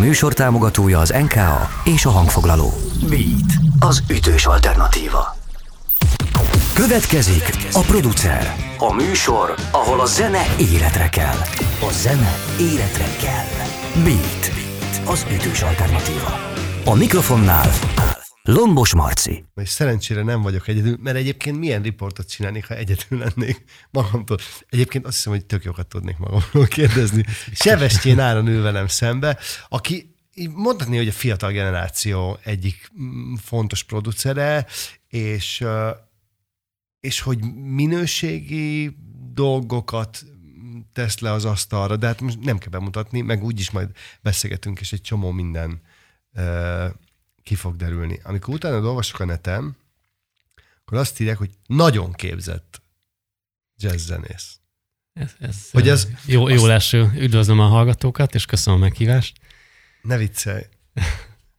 műsor támogatója az NKA és a hangfoglaló. Beat, az ütős alternatíva. Következik a producer. A műsor, ahol a zene életre kell. A zene életre kell. Beat, az ütős alternatíva. A mikrofonnál Lombos Marci. És szerencsére nem vagyok egyedül, mert egyébként milyen riportot csinálnék, ha egyedül lennék magamtól. Egyébként azt hiszem, hogy tök jókat tudnék magamról kérdezni. Sebestyén Áron ül velem szembe, aki mondhatni, hogy a fiatal generáció egyik mm, fontos producere, és, és hogy minőségi dolgokat tesz le az asztalra, de hát most nem kell bemutatni, meg úgyis majd beszélgetünk, és egy csomó minden ki fog derülni. Amikor utána olvasok a neten, akkor azt írják, hogy nagyon képzett jazzzenész. Ez, ez, hogy ez jó, jó leső. Üdvözlöm a hallgatókat, és köszönöm a meghívást. Ne viccelj.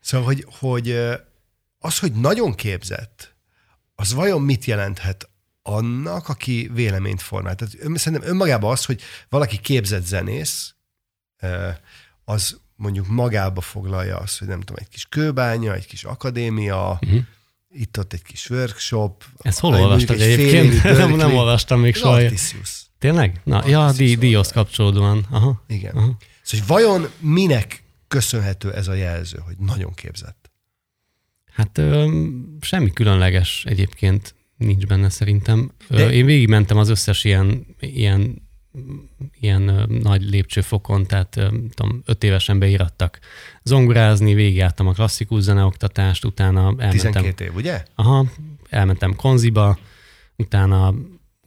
Szóval, hogy, hogy az, hogy nagyon képzett, az vajon mit jelenthet annak, aki véleményt formál? Tehát szerintem önmagában az, hogy valaki képzett zenész, az mondjuk magába foglalja azt, hogy nem tudom, egy kis kőbánya, egy kis akadémia, uh-huh. itt-ott egy kis workshop. Ezt hol olvastad egyébként? nem, nem olvastam még soha. Tényleg? Na, ja, di, díjhoz kapcsolódóan. Aha. Igen. Aha. Szóval, hogy vajon minek köszönhető ez a jelző, hogy nagyon képzett? Hát ö, semmi különleges egyébként nincs benne szerintem. De... Én végigmentem az összes ilyen, ilyen ilyen nagy lépcsőfokon, tehát tudom, öt évesen beírattak zongorázni, végigjártam a klasszikus zeneoktatást, utána elmentem... 12 év, ugye? Aha, elmentem konziba, utána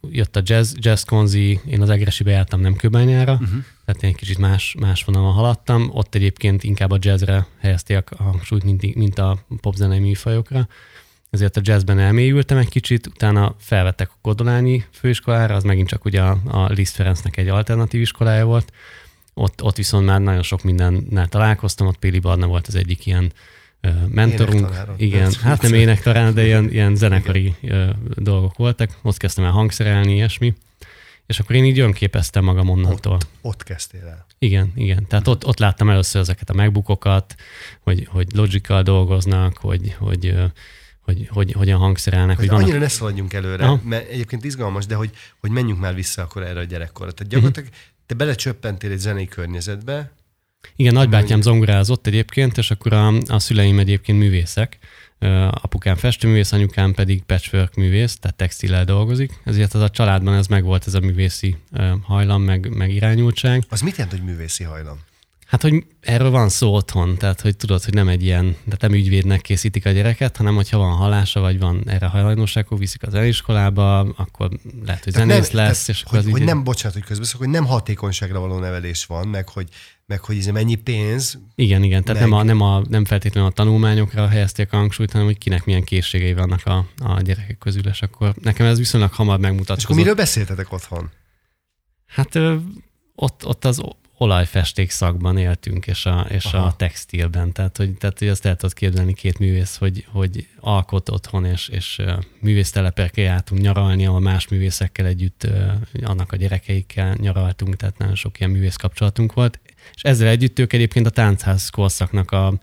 jött a jazz, jazz konzi, én az Egresibe jártam nem kőbányára, uh-huh. tehát én egy kicsit más, más vonalon haladtam, ott egyébként inkább a jazzre helyezték a hangsúlyt, mint, mint a popzenei műfajokra ezért a jazzben elmélyültem egy kicsit, utána felvettek a Kodolányi főiskolára, az megint csak ugye a, a Liszt Ferencnek egy alternatív iskolája volt, ott, ott viszont már nagyon sok mindennel találkoztam, ott Péli Barna volt az egyik ilyen mentorunk. Igen, hát nem énektarán, de ilyen, ilyen zenekari uh, dolgok voltak. Ott kezdtem el hangszerelni, ilyesmi. És akkor én így önképeztem magam onnantól. Ott, ott kezdtél el. Igen, igen. Tehát ott, ott láttam először ezeket a megbukokat, hogy, hogy logical dolgoznak, hogy, hogy hogy, hogy hogyan hangszerelnek. Hogy, hogy annyira ne szaladjunk előre, Aha. mert egyébként izgalmas, de hogy, hogy menjünk már vissza akkor erre a gyerekkorra. Tehát gyakorlatilag uh-huh. te belecsöppentél egy zenei környezetbe. Igen, nagybátyám zongorázott egyébként, és akkor a, a szüleim egyébként művészek. Apukám festőművész, anyukám pedig patchwork művész, tehát textillel dolgozik. Ezért az a családban ez meg volt ez a művészi hajlam, meg, meg irányultság. Az mit jelent, hogy művészi hajlam? Hát, hogy erről van szó otthon, tehát hogy tudod, hogy nem egy ilyen, de nem ügyvédnek készítik a gyereket, hanem hogyha van halása, vagy van erre hajlandóság, akkor viszik az eliskolába, akkor lehet, hogy zenész nem, lesz. Tehát, és hogy, hogy nem, bocsánat, hogy közbeszok, hogy nem hatékonyságra való nevelés van, meg hogy, meg hogy ez mennyi pénz. Igen, igen, tehát meg... nem, a, nem, a, nem feltétlenül a tanulmányokra helyezték a hangsúlyt, hanem hogy kinek milyen készségei vannak a, a gyerekek közül, és akkor nekem ez viszonylag hamar megmutatkozott. És akkor miről beszéltetek otthon? Hát ott, ott az olajfesték szakban éltünk, és a, és a textilben. Tehát hogy, tehát, hogy azt el tudod képzelni két művész, hogy, hogy alkot otthon, és, és művésztelepekre jártunk nyaralni, ahol más művészekkel együtt, annak a gyerekeikkel nyaraltunk, tehát nagyon sok ilyen művész kapcsolatunk volt. És ezzel együtt ők egyébként a táncház korszaknak a,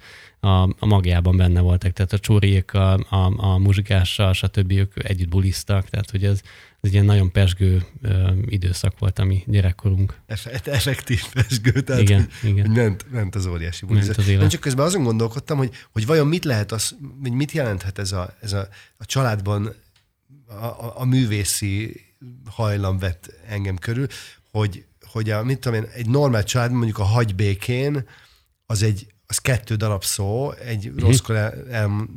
a, a magjában benne voltak, tehát a csóriék, a, a, a muzsikással, stb. ők együtt bulisztak, tehát hogy ez, ez egy ilyen nagyon pesgő ö, időszak volt a mi gyerekkorunk. Eff- effektív pesgő, tehát igen, igen. Ment, ment az óriási bulizás. Nem csak közben azon gondolkodtam, hogy, hogy vajon mit lehet az, hogy mit jelenthet ez a, ez a, a családban a, a, a művészi hajlam vett engem körül, hogy, hogy a, mit tudom én, egy normál család, mondjuk a hagybékén, az egy, az kettő darab szó, egy uh-huh. rosszkor el, el,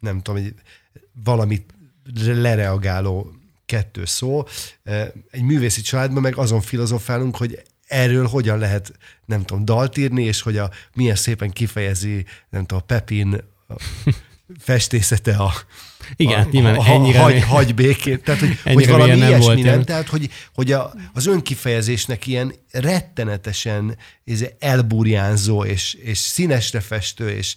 nem tudom, egy valamit lereagáló kettő szó. Egy művészi családban meg azon filozofálunk, hogy erről hogyan lehet, nem tudom, dalt írni, és hogy a, milyen szépen kifejezi, nem tudom, a Pepin a festészete a, igen, a, nyilván a, ennyire hagy, hagy békét, tehát hogy, hogy valami nem ilyesmi volt nem, tehát hogy, hogy a, az önkifejezésnek ilyen rettenetesen elburjánzó és, és színesre festő és,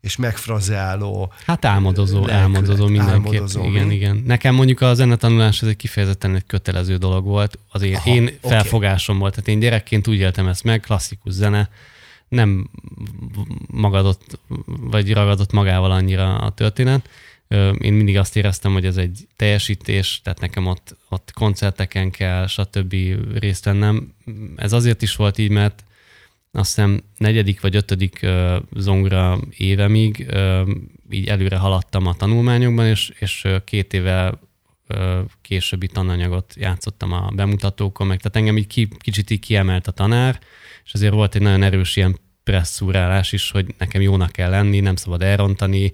és megfrazeáló. Hát álmodozó, lelkület, álmodozó mindenképp. Álmodozó, igen, mi? igen. Nekem mondjuk a zenetanulás ez egy kifejezetten egy kötelező dolog volt. Az én, Aha, én felfogásom okay. volt. Tehát én gyerekként úgy éltem ezt meg, klasszikus zene, nem magadott, vagy ragadott magával annyira a történet. Én mindig azt éreztem, hogy ez egy teljesítés, tehát nekem ott, ott koncerteken kell, stb. részt vennem. Ez azért is volt így, mert azt hiszem negyedik vagy ötödik zongra évemig így előre haladtam a tanulmányokban, és, és két éve későbbi tananyagot játszottam a bemutatókon, meg tehát engem így ki, kicsit így kiemelt a tanár, és azért volt egy nagyon erős ilyen presszúrálás is, hogy nekem jónak kell lenni, nem szabad elrontani,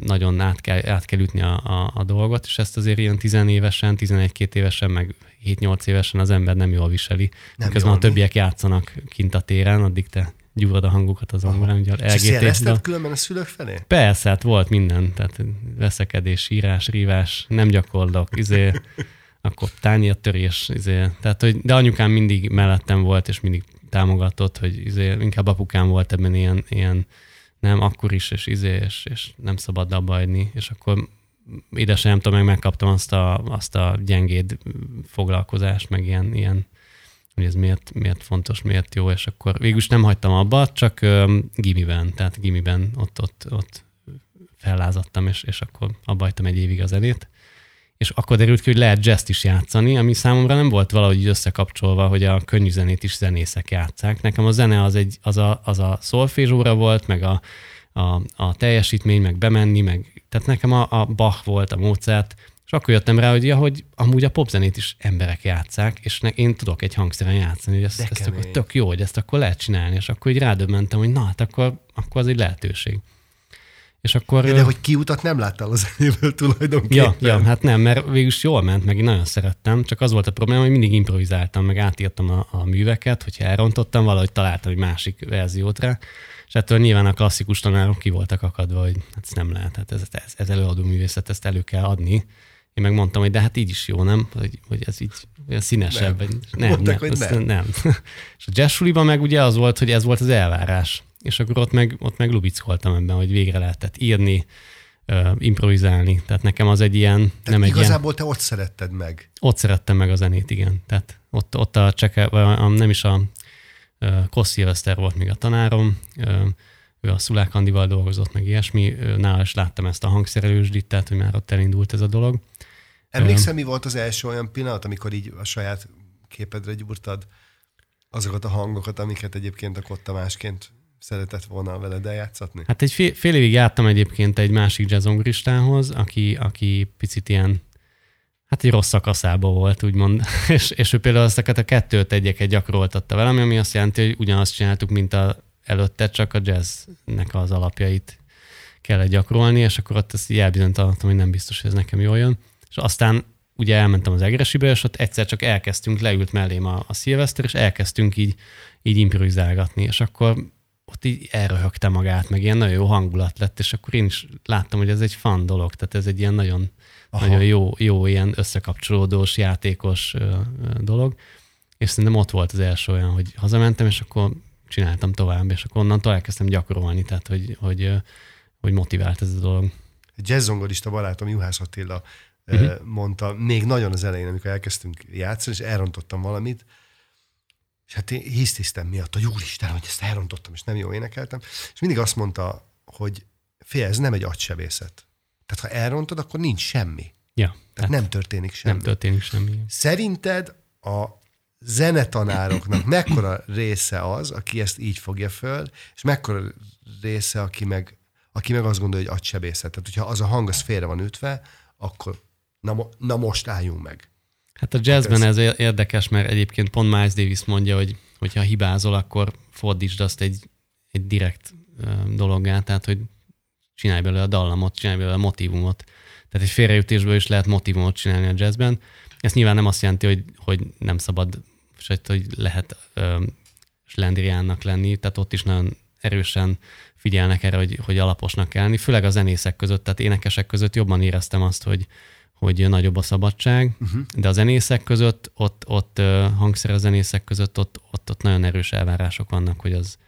nagyon át kell, át kell ütni a, a, a dolgot, és ezt azért ilyen tizenévesen, 11-2 évesen, meg 7-8 évesen az ember nem jól viseli. Nem Közben a többiek játszanak kint a téren, addig te gyúrod a hangukat az zongorán. Ugye a LGT, ezt különben a szülők felé? Persze, hát volt minden, tehát veszekedés, írás, rívás, nem gyakorlok, izé, akkor tányértörés, izé. Tehát, hogy, de anyukám mindig mellettem volt, és mindig támogatott, hogy izé, inkább apukám volt ebben ilyen, ilyen nem, akkor is, és izé, és, és nem szabad abba hagyni, és akkor tudom, meg megkaptam azt a, azt a gyengéd foglalkozást, meg ilyen, ilyen hogy ez miért, miért fontos, miért jó, és akkor végülis nem hagytam abba, csak um, gimiben, tehát gimiben ott, ott, ott fellázadtam, és, és akkor abba hagytam egy évig az zenét. És akkor derült ki, hogy lehet jazz is játszani, ami számomra nem volt valahogy összekapcsolva, hogy a könnyű zenét is zenészek játszák. Nekem a zene az, egy, az a, az a szolfézsóra volt, meg a, a, a teljesítmény, meg bemenni, meg tehát nekem a, a Bach volt, a Mozart, és akkor jöttem rá, hogy, ja, hogy amúgy a popzenét is emberek játszák, és ne, én tudok egy hangszeren játszani, hogy ezt, ezt akkor tök jó, hogy ezt akkor lehet csinálni, és akkor így rádöbbentem, hogy na, hát akkor, akkor az egy lehetőség. És akkor, de, de hogy kiutat nem láttál az zenéből tulajdonképpen. Ja, ja, hát nem, mert végülis jól ment, meg én nagyon szerettem, csak az volt a probléma, hogy mindig improvizáltam, meg átírtam a, a műveket, hogyha elrontottam, valahogy találtam egy másik verziót rá, és ettől nyilván a klasszikus tanárok ki voltak akadva, hogy hát ez nem lehet, hát ez, ez, ez előadó művészet, ezt elő kell adni. Én meg mondtam, hogy de hát így is jó, nem? Hogy, hogy ez így olyan színesebb. Nem, nem, Mondták, nem, hogy nem. nem. és a jazz meg ugye az volt, hogy ez volt az elvárás. És akkor ott meg, ott meg lubickoltam ebben, hogy végre lehetett írni, improvizálni. Tehát nekem az egy ilyen... Tehát nem egy igazából ilyen, te ott szeretted meg. Ott szerettem meg a zenét, igen. Tehát ott, ott a cseke, nem is a Kossi Eszter volt még a tanárom, ő a Szulák Andival dolgozott, meg ilyesmi. Nála is láttam ezt a hangszerelősdit, tehát hogy már ott elindult ez a dolog. Emlékszem, mi volt az első olyan pillanat, amikor így a saját képedre gyúrtad azokat a hangokat, amiket egyébként a Kotta másként szeretett volna veled eljátszatni? Hát egy fél, fél évig jártam egyébként egy másik jazzongristához, aki, aki picit ilyen, hát egy rossz szakaszában volt, úgymond. és, és ő például ezeket a kettőt egyeket gyakoroltatta velem, ami azt jelenti, hogy ugyanazt csináltuk, mint a előtte, csak a jazznek az alapjait kellett gyakorolni, és akkor ott ezt elbizonytalanodtam, hogy nem biztos, hogy ez nekem jól jön. És aztán ugye elmentem az Egresibe, és ott egyszer csak elkezdtünk, leült mellém a, a szilveszter, és elkezdtünk így, így improvizálgatni, és akkor ott így elröhögte magát, meg ilyen nagyon jó hangulat lett, és akkor én is láttam, hogy ez egy fan dolog, tehát ez egy ilyen nagyon, nagyon jó, jó ilyen összekapcsolódós, játékos dolog. És szerintem ott volt az első olyan, hogy hazamentem, és akkor csináltam tovább, és akkor onnantól elkezdtem gyakorolni, tehát hogy, hogy, hogy motivált ez a dolog. Jazzzongorista barátom Juhász Attila uh-huh. mondta, még nagyon az elején, amikor elkezdtünk játszani, és elrontottam valamit, és hát én hisztisztem miatt, hogy úristen, hogy ezt elrontottam, és nem jó énekeltem, és mindig azt mondta, hogy fél, ez nem egy agysebészet. Tehát ha elrontod, akkor nincs semmi. Ja, tehát, tehát nem történik semmi. Nem történik semmi. Szerinted a zenetanároknak mekkora része az, aki ezt így fogja föl, és mekkora része, aki meg, aki meg azt gondolja, hogy agysebészet. Tehát, hogyha az a hang az félre van ütve, akkor na, na most álljunk meg. Hát a jazzben hát ez... ez érdekes, mert egyébként pont Miles Davis mondja, hogy hogyha hibázol, akkor fordítsd azt egy, egy direkt dologgá, tehát hogy csinálj belőle a dallamot, csinálj belőle a motivumot. Tehát egy félreütésből is lehet motivumot csinálni a jazzben. Ez nyilván nem azt jelenti, hogy, hogy nem szabad, és hogy lehet slendriánnak lenni, tehát ott is nagyon erősen figyelnek erre, hogy, hogy alaposnak kell lenni, főleg a zenészek között, tehát énekesek között jobban éreztem azt, hogy, hogy nagyobb a szabadság, uh-huh. de a zenészek között, ott, ott hangszer a zenészek között, ott, ott, ott nagyon erős elvárások vannak, hogy az,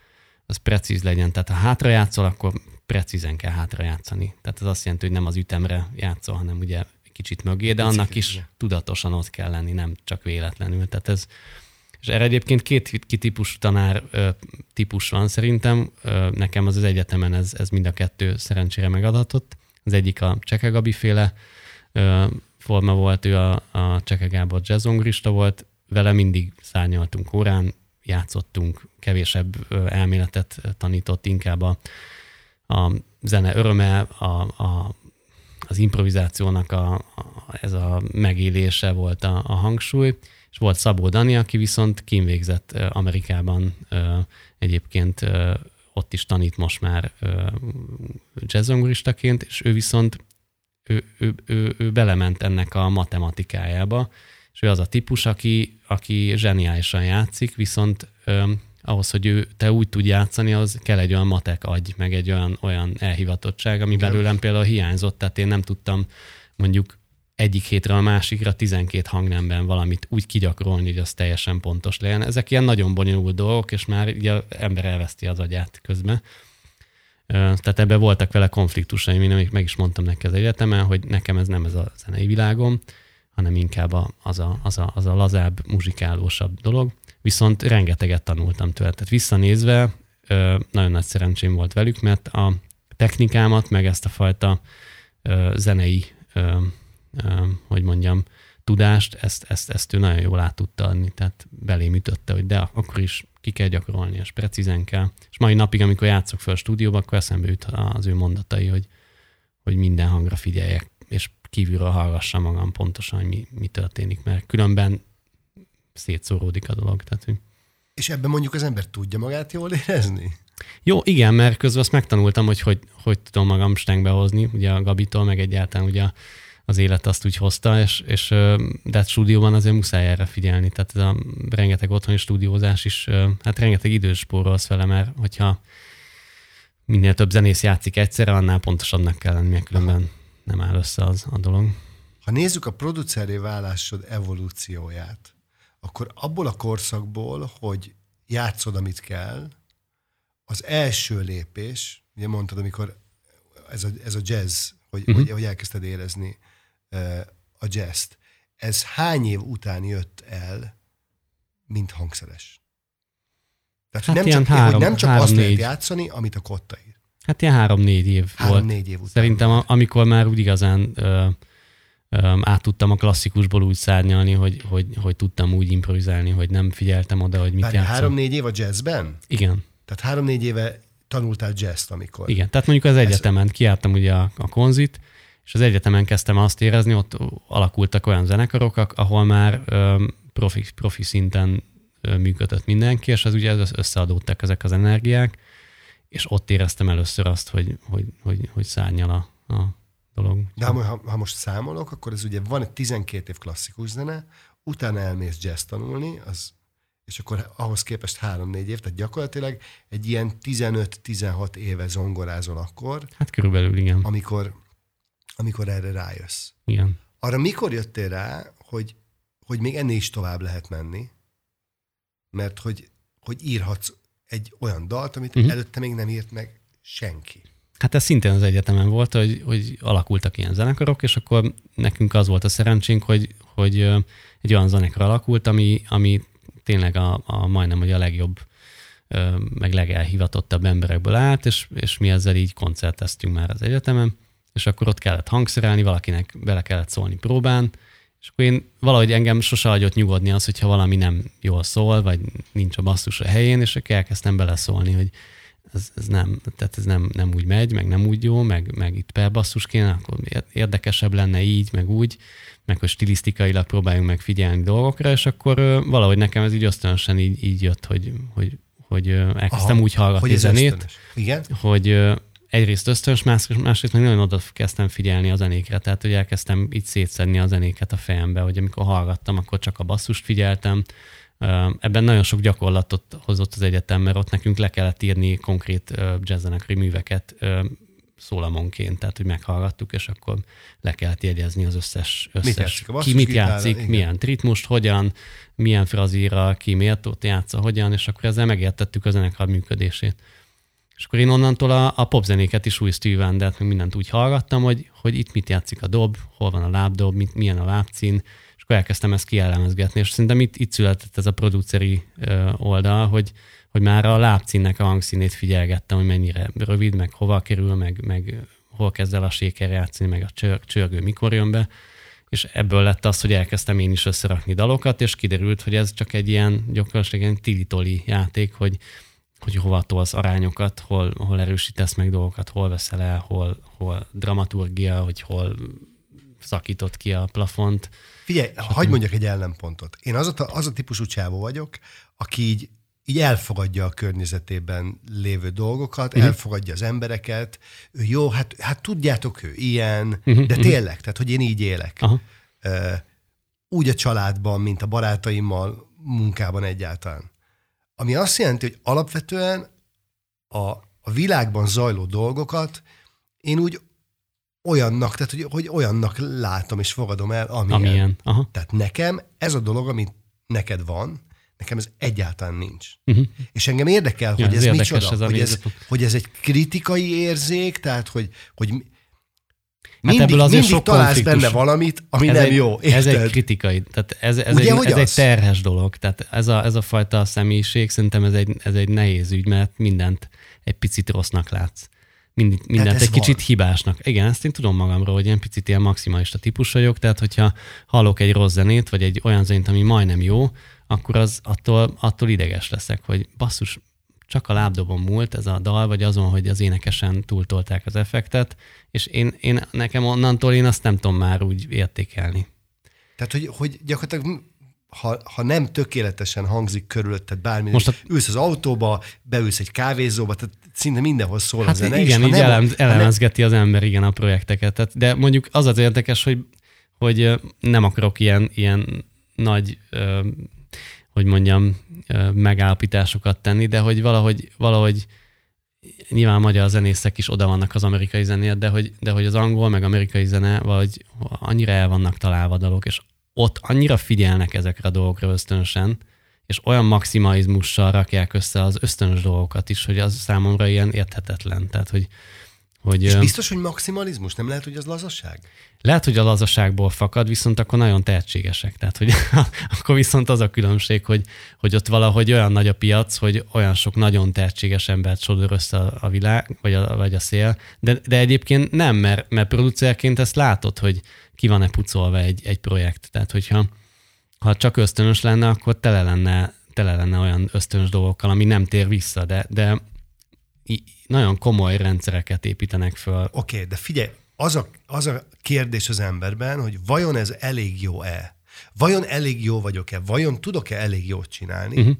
az precíz legyen. Tehát ha hátra játszol, akkor precízen kell hátra játszani. Tehát ez azt jelenti, hogy nem az ütemre játszol, hanem ugye kicsit mögé, de annak is tudatosan ott kell lenni, nem csak véletlenül. Tehát ez, És erre egyébként két típus tanár ö, típus van szerintem. Ö, nekem az az egyetemen ez, ez mind a kettő szerencsére megadatott. Az egyik a Cseke Gabi féle forma volt, ő a, a Cseke Gábor jazzongorista volt, vele mindig szárnyaltunk órán, játszottunk, kevésebb elméletet tanított, inkább a, a zene öröme, a, a, az improvizációnak a, a, ez a megélése volt a, a hangsúly, és volt Szabó Dani, aki viszont kínvégzett Amerikában egyébként ott is tanít most már jazzongoristaként, és ő viszont ő, ő, ő, ő belement ennek a matematikájába, és ő az a típus, aki, aki zseniálisan játszik, viszont ö, ahhoz, hogy ő, te úgy tud játszani, az kell egy olyan matek agy, meg egy olyan, olyan elhivatottság, ami Igen. belőlem például hiányzott, tehát én nem tudtam mondjuk egyik hétre a másikra 12 hangnemben valamit úgy kigyakorolni, hogy az teljesen pontos legyen. Ezek ilyen nagyon bonyolult dolgok, és már ugye ember elveszti az agyát közben. Tehát ebben voltak vele konfliktusaim, én meg is mondtam neki az egyetemen, hogy nekem ez nem ez a zenei világom, hanem inkább az, a, az, a, az a lazább, muzsikálósabb dolog. Viszont rengeteget tanultam tőle. Tehát visszanézve nagyon nagy szerencsém volt velük, mert a technikámat, meg ezt a fajta zenei, hogy mondjam, tudást, ezt, ezt, ezt ő nagyon jól át tudta adni, tehát belém ütötte, hogy de akkor is ki kell gyakorolni, és precízen kell. És mai napig, amikor játszok fel a stúdióba, akkor eszembe jut az ő mondatai, hogy, hogy minden hangra figyeljek, és kívülről hallgassam magam pontosan, hogy mi, mi történik, mert különben szétszóródik a dolog. Tehát, hogy... És ebben mondjuk az ember tudja magát jól érezni? Jó, igen, mert közben azt megtanultam, hogy hogy, hogy tudom magam stengbe hozni, ugye a Gabitól, meg egyáltalán ugye az élet azt úgy hozta, és, és de hát stúdióban azért muszáj erre figyelni. Tehát ez a rengeteg otthoni stúdiózás is, hát rengeteg időt spórolsz vele, mert hogyha minél több zenész játszik egyszerre, annál pontosabbnak kell lennie, különben nem áll össze az a dolog. Ha nézzük a produceré válásod evolúcióját, akkor abból a korszakból, hogy játszod, amit kell, az első lépés, ugye mondtad, amikor ez a, ez a jazz, hogy, uh-huh. hogy, hogy elkezdted érezni a jazz ez hány év után jött el, mint hangszeres? Tehát hát nem csak, három, hogy nem csak három, azt négy. lehet játszani, amit a kotta ír. Hát ilyen három-négy év három, volt. Négy év után Szerintem volt. amikor már úgy igazán ö, ö, át tudtam a klasszikusból úgy szárnyalni, hogy, hogy, hogy tudtam úgy improvizálni, hogy nem figyeltem oda, hogy mit Bár játszom. Három-négy év a jazzben? Igen. Tehát három-négy éve tanultál jazz amikor. Igen, tehát mondjuk az egyetemen Ez... kiálltam ugye a, a konzit, és az egyetemen kezdtem azt érezni, ott alakultak olyan zenekarok, ahol már profi, profi szinten működött mindenki, és az ugye összeadódtak ezek az energiák, és ott éreztem először azt, hogy, hogy, hogy, hogy szárnyal a, a dolog. De ha, ha most számolok, akkor ez ugye van egy 12 év klasszikus zene, utána elmész jazz tanulni, az, és akkor ahhoz képest 3-4 év, tehát gyakorlatilag egy ilyen 15-16 éve zongorázol akkor. Hát körülbelül igen. Amikor, amikor erre rájössz. Igen. Arra mikor jöttél rá, hogy, hogy még ennél is tovább lehet menni? Mert hogy, hogy írhatsz egy olyan dalt, amit uh-huh. előtte még nem írt meg senki. Hát ez szintén az egyetemen volt, hogy, hogy alakultak ilyen zenekarok, és akkor nekünk az volt a szerencsénk, hogy, hogy egy olyan zenekar alakult, ami, ami tényleg a, a majdnem hogy a legjobb, meg legelhivatottabb emberekből állt, és, és mi ezzel így koncerteztünk már az egyetemen, és akkor ott kellett hangszerelni, valakinek bele kellett szólni próbán, és akkor én valahogy engem sose hagyott nyugodni az, hogyha valami nem jól szól, vagy nincs a basszus a helyén, és akkor elkezdtem beleszólni, hogy ez, ez, nem, tehát ez nem, nem úgy megy, meg nem úgy jó, meg, meg itt per basszus kéne, akkor érdekesebb lenne így, meg úgy, meg hogy stilisztikailag próbáljunk meg figyelni dolgokra, és akkor valahogy nekem ez így ösztönösen így, így jött, hogy, hogy, hogy elkezdtem Aha, úgy hallgatni hogy zenét, Igen? hogy egyrészt ösztönös, másrészt meg nagyon oda kezdtem figyelni a zenékre, tehát hogy elkezdtem így szétszedni a zenéket a fejembe, hogy amikor hallgattam, akkor csak a basszust figyeltem. Ebben nagyon sok gyakorlatot hozott az egyetem, mert ott nekünk le kellett írni konkrét jazzzenekari műveket szólamonként, tehát hogy meghallgattuk, és akkor le kellett jegyezni az összes, összes mit játszik, ki mit játszik, igen. milyen ritmust, hogyan, milyen frazíra, ki miért játsza, hogyan, és akkor ezzel megértettük a zenekar működését. És akkor én onnantól a, a popzenéket is új Steve Wondert, meg mindent úgy hallgattam, hogy, hogy itt mit játszik a dob, hol van a lábdob, mit, milyen a lábcín, és akkor elkezdtem ezt kielemezgetni, és szerintem itt, itt született ez a produceri oldal, hogy, hogy már a lábcínnek a hangszínét figyelgettem, hogy mennyire rövid, meg hova kerül, meg, meg hol kezd el a séker játszani, meg a csörg, csörgő mikor jön be, és ebből lett az, hogy elkezdtem én is összerakni dalokat, és kiderült, hogy ez csak egy ilyen gyakorlatilag ilyen tilitoli játék, hogy, hogy hova tolsz arányokat, hol, hol erősítesz meg dolgokat, hol veszel el, hol, hol dramaturgia, hogy hol szakított ki a plafont. Figyelj, hagyd mondjak egy ellenpontot. Én az a, az a típusú csávó vagyok, aki így így elfogadja a környezetében lévő dolgokat, uh-huh. elfogadja az embereket. Ő jó, hát, hát tudjátok, ő ilyen, uh-huh. de tényleg, tehát hogy én így élek. Uh-huh. Uh, úgy a családban, mint a barátaimmal, munkában egyáltalán. Ami azt jelenti, hogy alapvetően a, a világban zajló dolgokat én úgy olyannak, tehát hogy, hogy olyannak látom és fogadom el, amilyen. amilyen. Aha. Tehát nekem ez a dolog, amit neked van, Nekem ez egyáltalán nincs. Uh-huh. És engem érdekel, ja, hogy ez, ez micsoda, ez hogy, ez, hogy ez egy kritikai érzék, tehát hogy, hogy mindig, hát ebből azért mindig sok találsz benne valamit, ami ez nem egy, jó. Érted? Ez egy kritikai, tehát ez, ez, Ugye, egy, ez egy terhes dolog. Tehát ez a, ez a fajta személyiség, szerintem ez egy, ez egy nehéz ügy, mert mindent egy picit rossznak látsz. Mind, mindent egy van. kicsit hibásnak. Igen, ezt én tudom magamról, hogy ilyen picit ilyen maximalista típus vagyok, tehát hogyha hallok egy rossz zenét, vagy egy olyan zenét, ami majdnem jó, akkor az attól, attól ideges leszek, hogy basszus, csak a lábdobon múlt ez a dal, vagy azon, hogy az énekesen túltolták az effektet, és én, én nekem onnantól én azt nem tudom már úgy értékelni. Tehát, hogy, hogy gyakorlatilag ha, ha nem tökéletesen hangzik körülötted bármi, Most a... ülsz az autóba, beülsz egy kávézóba, tehát szinte mindenhol szól hát a zene. Igen, így nem, elem, elemezgeti nem... az ember igen a projekteket. Tehát, de mondjuk az az érdekes, hogy, hogy nem akarok ilyen, ilyen nagy hogy mondjam, megállapításokat tenni, de hogy valahogy, valahogy nyilván magyar zenészek is oda vannak az amerikai zenéért, de hogy, de hogy az angol meg amerikai zene valahogy annyira el vannak találva dalok, és ott annyira figyelnek ezekre a dolgokra ösztönösen, és olyan maximalizmussal rakják össze az ösztönös dolgokat is, hogy az számomra ilyen érthetetlen. Tehát, hogy, hogy, és biztos, hogy maximalizmus? Nem lehet, hogy az lazaság? Lehet, hogy a lazaságból fakad, viszont akkor nagyon tehetségesek. Tehát, hogy akkor viszont az a különbség, hogy, hogy ott valahogy olyan nagy a piac, hogy olyan sok nagyon tehetséges embert sodor össze a, világ, vagy a, vagy a szél. De, de egyébként nem, mert, mert producerként ezt látod, hogy ki van-e pucolva egy, egy projekt. Tehát, hogyha ha csak ösztönös lenne, akkor tele lenne, tele lenne olyan ösztönös dolgokkal, ami nem tér vissza, de, de nagyon komoly rendszereket építenek föl. Oké, okay, de figyelj, az a, az a kérdés az emberben, hogy vajon ez elég jó-e? Vajon elég jó vagyok-e? Vajon tudok-e elég jót csinálni? Uh-huh.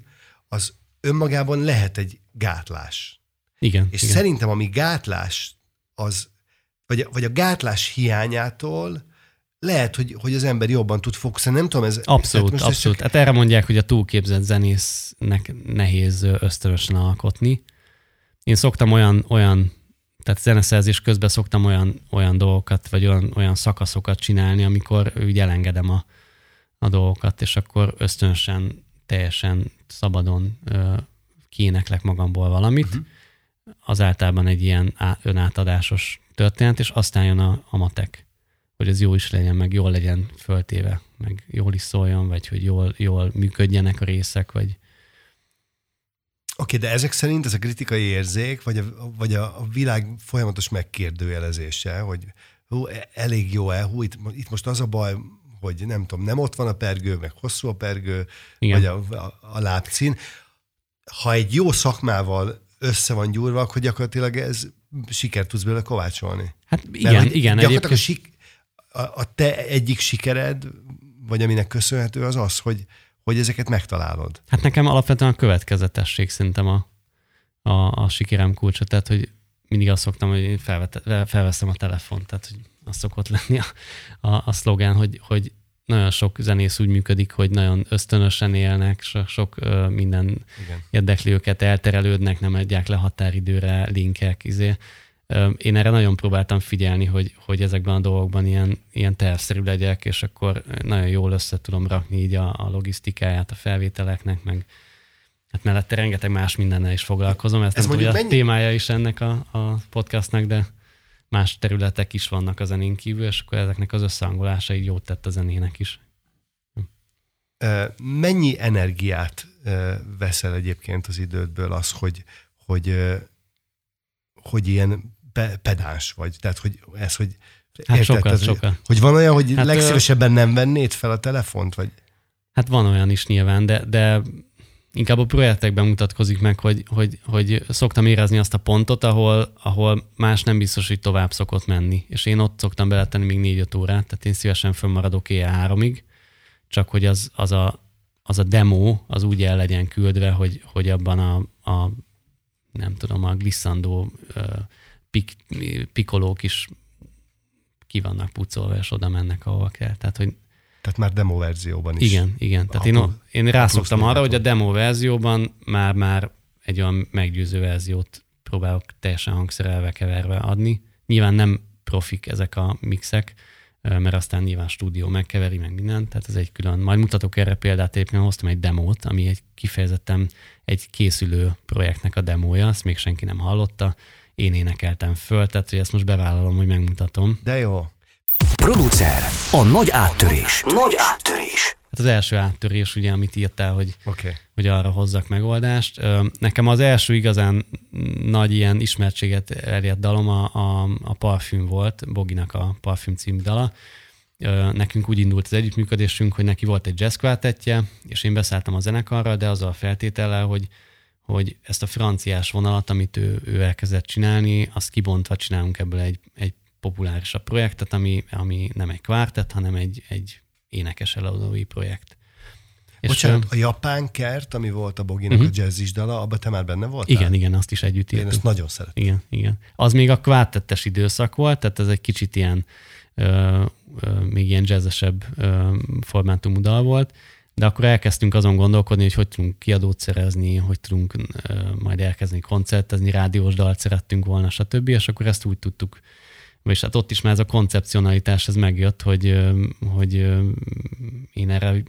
Az önmagában lehet egy gátlás. Igen. És igen. szerintem ami gátlás, az, vagy, vagy a gátlás hiányától lehet, hogy, hogy az ember jobban tud fókuszálni. Nem tudom, ez... Abszolút, most abszolút. Csak... Hát erre mondják, hogy a túlképzett zenésznek nehéz ösztönösen alkotni. Én szoktam olyan, olyan tehát zeneszerzés közben szoktam olyan, olyan dolgokat, vagy olyan, olyan szakaszokat csinálni, amikor úgy elengedem a, a dolgokat, és akkor ösztönösen, teljesen szabadon ö, kiéneklek magamból valamit. Uh-huh. Az általában egy ilyen á, önátadásos történet, és aztán jön a, a matek, hogy ez jó is legyen, meg jól legyen föltéve, meg jól is szóljon, vagy hogy jól, jól működjenek a részek, vagy, Oké, okay, de ezek szerint ez a kritikai érzék, vagy a, vagy a, a világ folyamatos megkérdőjelezése, hogy hú, e, elég jó-e, hú, itt, itt most az a baj, hogy nem tudom, nem ott van a pergő, meg hosszú a pergő, Igen. vagy a, a, a lábcín. Ha egy jó szakmával össze van gyúrva, akkor gyakorlatilag ez sikert tudsz belőle kovácsolni. Hát igen, Mert, igen. Gyakorlatilag a, sik, a, a te egyik sikered, vagy aminek köszönhető az az, hogy hogy ezeket megtalálod? Hát nekem alapvetően a következetesség szerintem a, a, a sikerem kulcsa, tehát hogy mindig azt szoktam, hogy én felvet, felveszem a telefont, tehát hogy az szokott lenni a, a, a szlogán, hogy, hogy nagyon sok zenész úgy működik, hogy nagyon ösztönösen élnek, sok, sok ö, minden Igen. érdekli őket, elterelődnek, nem adják le határidőre, linkek, izé. Én erre nagyon próbáltam figyelni, hogy, hogy ezekben a dolgokban ilyen, ilyen tervszerű legyek, és akkor nagyon jól össze tudom rakni így a, a logisztikáját a felvételeknek, meg hát mellette rengeteg más mindennel is foglalkozom. Ez, Ez nem tudja, mennyi... a témája is ennek a, a podcastnak, de más területek is vannak a zenén kívül, és akkor ezeknek az összehangolása így jót tett a zenének is. Mennyi energiát veszel egyébként az idődből az, hogy, hogy, hogy ilyen pedáns vagy? Tehát, hogy ez, hogy Hát érted, sokat, tehát, sokat. Hogy, van olyan, hogy hát legszívesebben nem vennéd fel a telefont? Vagy? Hát van olyan is nyilván, de, de inkább a projektekben mutatkozik meg, hogy, hogy, hogy szoktam érezni azt a pontot, ahol, ahol más nem biztos, hogy tovább szokott menni. És én ott szoktam beletenni még négy-öt órát, tehát én szívesen fönnmaradok éjjel háromig, csak hogy az, az, a, az a demo az úgy el legyen küldve, hogy, hogy abban a, a nem tudom, a glisszandó pik, pikolók is ki vannak pucolva, és oda mennek, ahova kell. Tehát, hogy tehát már demo verzióban is. Igen, igen. Tehát én, én rászoktam arra, hogy a demo verzióban már, már egy olyan meggyőző verziót próbálok teljesen hangszerelve keverve adni. Nyilván nem profik ezek a mixek, mert aztán nyilván stúdió megkeveri, meg minden, tehát ez egy külön. Majd mutatok erre példát, éppen hoztam egy demót, ami egy kifejezetten egy készülő projektnek a demója, azt még senki nem hallotta. Én énekeltem föl, tehát hogy ezt most bevállalom, hogy megmutatom. De jó. Producer, a nagy áttörés. Nagy áttörés. Hát az első áttörés, ugye, amit írtál, hogy, okay. hogy arra hozzak megoldást. Nekem az első igazán nagy ilyen ismertséget elért dalom a, a, a Parfüm volt, Boginak a Parfüm című dala. Nekünk úgy indult az együttműködésünk, hogy neki volt egy jazz és én beszálltam a zenekarra, de az a feltétellel, hogy, hogy ezt a franciás vonalat, amit ő, ő elkezdett csinálni, azt kibontva csinálunk ebből egy, egy populárisabb projektet, ami, ami nem egy kvártett, hanem egy, egy énekes előadói projekt. Bocsánat, és, a japán kert, ami volt a Boginak uh-huh. a jazzis dala, abban te már benne voltál? Igen, igen, azt is együtt írtuk. Én ezt nagyon szeretem. Igen, igen. Az még a kvártettes időszak volt, tehát ez egy kicsit ilyen, ö, ö, még ilyen jazzesebb ö, formátumú dal volt, de akkor elkezdtünk azon gondolkodni, hogy hogy tudunk kiadót szerezni, hogy tudunk majd elkezdeni koncertezni, rádiós dalt szerettünk volna, stb. És akkor ezt úgy tudtuk és hát ott is már ez a koncepcionalitás ez megjött, hogy, hogy én erre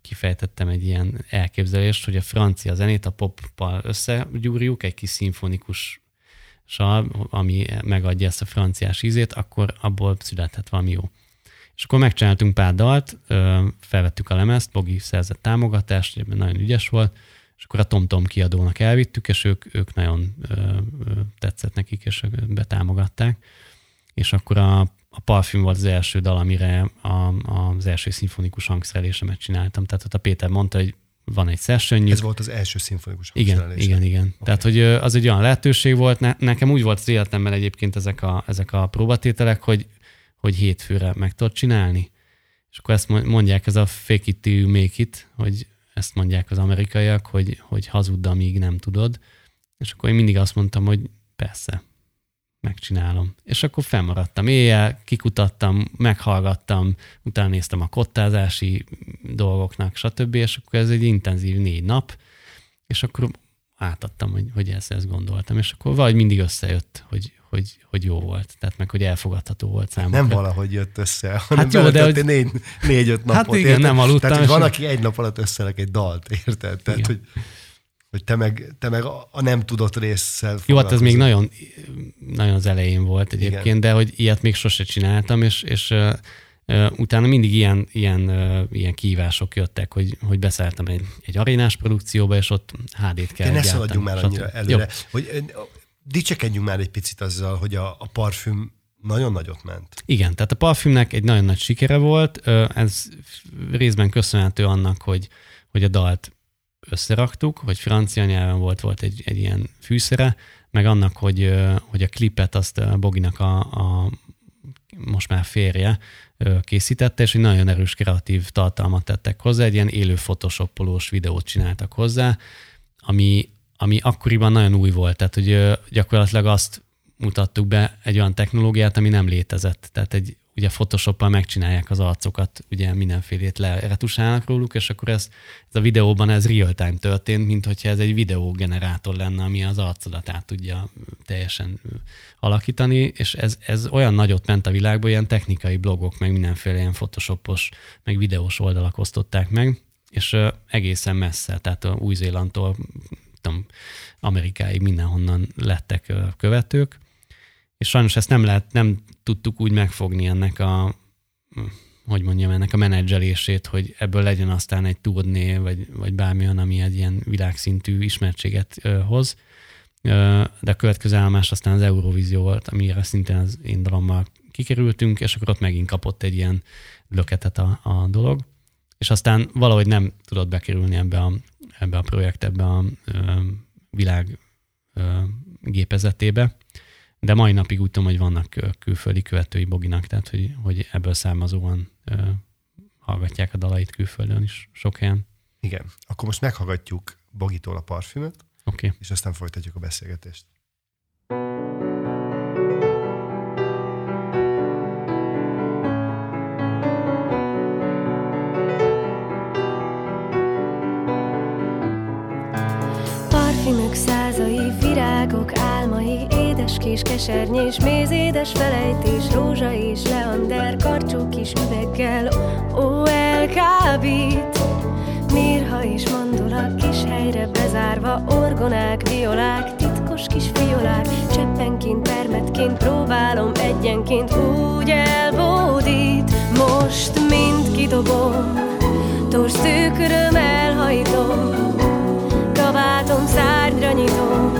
kifejtettem egy ilyen elképzelést, hogy a francia zenét a poppal összegyúrjuk, egy kis szimfonikus ami megadja ezt a franciás ízét, akkor abból születhet valami jó. És akkor megcsináltunk pár dalt, felvettük a lemezt, Bogi szerzett támogatást, ebben nagyon ügyes volt, és akkor a TomTom kiadónak elvittük, és ők, ők nagyon tetszett nekik, és betámogatták és akkor a, a Parfüm volt az első dal, amire a, az első szimfonikus hangszerelésemet csináltam. Tehát ott a Péter mondta, hogy van egy session Ez volt az első szimfonikus Igen, igen, igen. Okay. Tehát, hogy az egy olyan lehetőség volt, ne, nekem úgy volt az életemben egyébként ezek a, ezek a próbatételek, hogy, hogy hétfőre meg tudod csinálni. És akkor ezt mondják, ez a fake it till you make it, hogy ezt mondják az amerikaiak, hogy, hogy hazudd, amíg nem tudod. És akkor én mindig azt mondtam, hogy persze, megcsinálom. És akkor fennmaradtam éjjel, kikutattam, meghallgattam, utána néztem a kottázási dolgoknak, stb. És akkor ez egy intenzív négy nap, és akkor átadtam, hogy, hogy ezt, ezt gondoltam. És akkor vagy mindig összejött, hogy, hogy, hogy jó volt, tehát meg, hogy elfogadható volt számomra. Nem valahogy jött össze, hanem hát jó, de hogy... négy, négy-öt napot. Hát igen, érted? nem aludtam. Tehát, hogy van, aki egy nap alatt összelek egy dalt, érted? Tehát, igen. hogy hogy te meg, te meg a nem tudott résszel Jó, hát ez még nagyon, nagyon az elején volt egyébként, Igen. de hogy ilyet még sose csináltam, és, és uh, uh, utána mindig ilyen, ilyen, uh, ilyen kívások jöttek, hogy, hogy beszálltam egy, egy arénás produkcióba, és ott HD-t kell De ne szaladjunk már annyira előre. Jó. Hogy, dicsekedjünk már egy picit azzal, hogy a, a parfüm nagyon nagyot ment. Igen, tehát a parfümnek egy nagyon nagy sikere volt. Ez részben köszönhető annak, hogy, hogy a dalt összeraktuk, hogy francia nyelven volt, volt egy, egy ilyen fűszere, meg annak, hogy, hogy a klipet azt Boginak a, a most már férje készítette, és egy nagyon erős kreatív tartalmat tettek hozzá, egy ilyen élő photoshopolós videót csináltak hozzá, ami, ami akkoriban nagyon új volt, tehát hogy gyakorlatilag azt mutattuk be egy olyan technológiát, ami nem létezett. Tehát egy ugye Photoshoppal megcsinálják az arcokat, ugye mindenfélét leretusálnak róluk, és akkor ez, ez a videóban ez real-time történt, mint hogyha ez egy videógenerátor lenne, ami az arcodat át tudja teljesen alakítani, és ez, ez olyan nagyot ment a világban, ilyen technikai blogok, meg mindenféle ilyen photoshopos, meg videós oldalak osztották meg, és egészen messze, tehát a Új-Zélandtól tudom, Amerikáig mindenhonnan lettek követők, és sajnos ezt nem lehet, nem tudtuk úgy megfogni ennek a hogy mondjam, ennek a menedzselését, hogy ebből legyen aztán egy turné, vagy, vagy bármilyen, ami egy ilyen világszintű ismertséget hoz. De a következő állomás aztán az Eurovízió volt, amire szintén az én dalommal kikerültünk, és akkor ott megint kapott egy ilyen löketet a, a dolog. És aztán valahogy nem tudott bekerülni ebbe a, ebbe a projekt, ebbe a világ gépezetébe de mai napig úgy tudom, hogy vannak külföldi követői Boginak, tehát hogy, hogy ebből származóan hallgatják a dalait külföldön is sok helyen. Igen. Akkor most meghallgatjuk Bogitól a parfümöt, okay. és aztán folytatjuk a beszélgetést. Édes kis kesernyés, mézédes felejtés, rózsa és leander, karcsú kis üveggel, ó, elkábít. Mirha és mandula, kis helyre bezárva, orgonák, violák, titkos kis fiolák, cseppenként, permetként próbálom egyenként úgy elbódít. Most mind kidobom, torsz tüköröm elhajtom, kabátom szárnyra nyitom,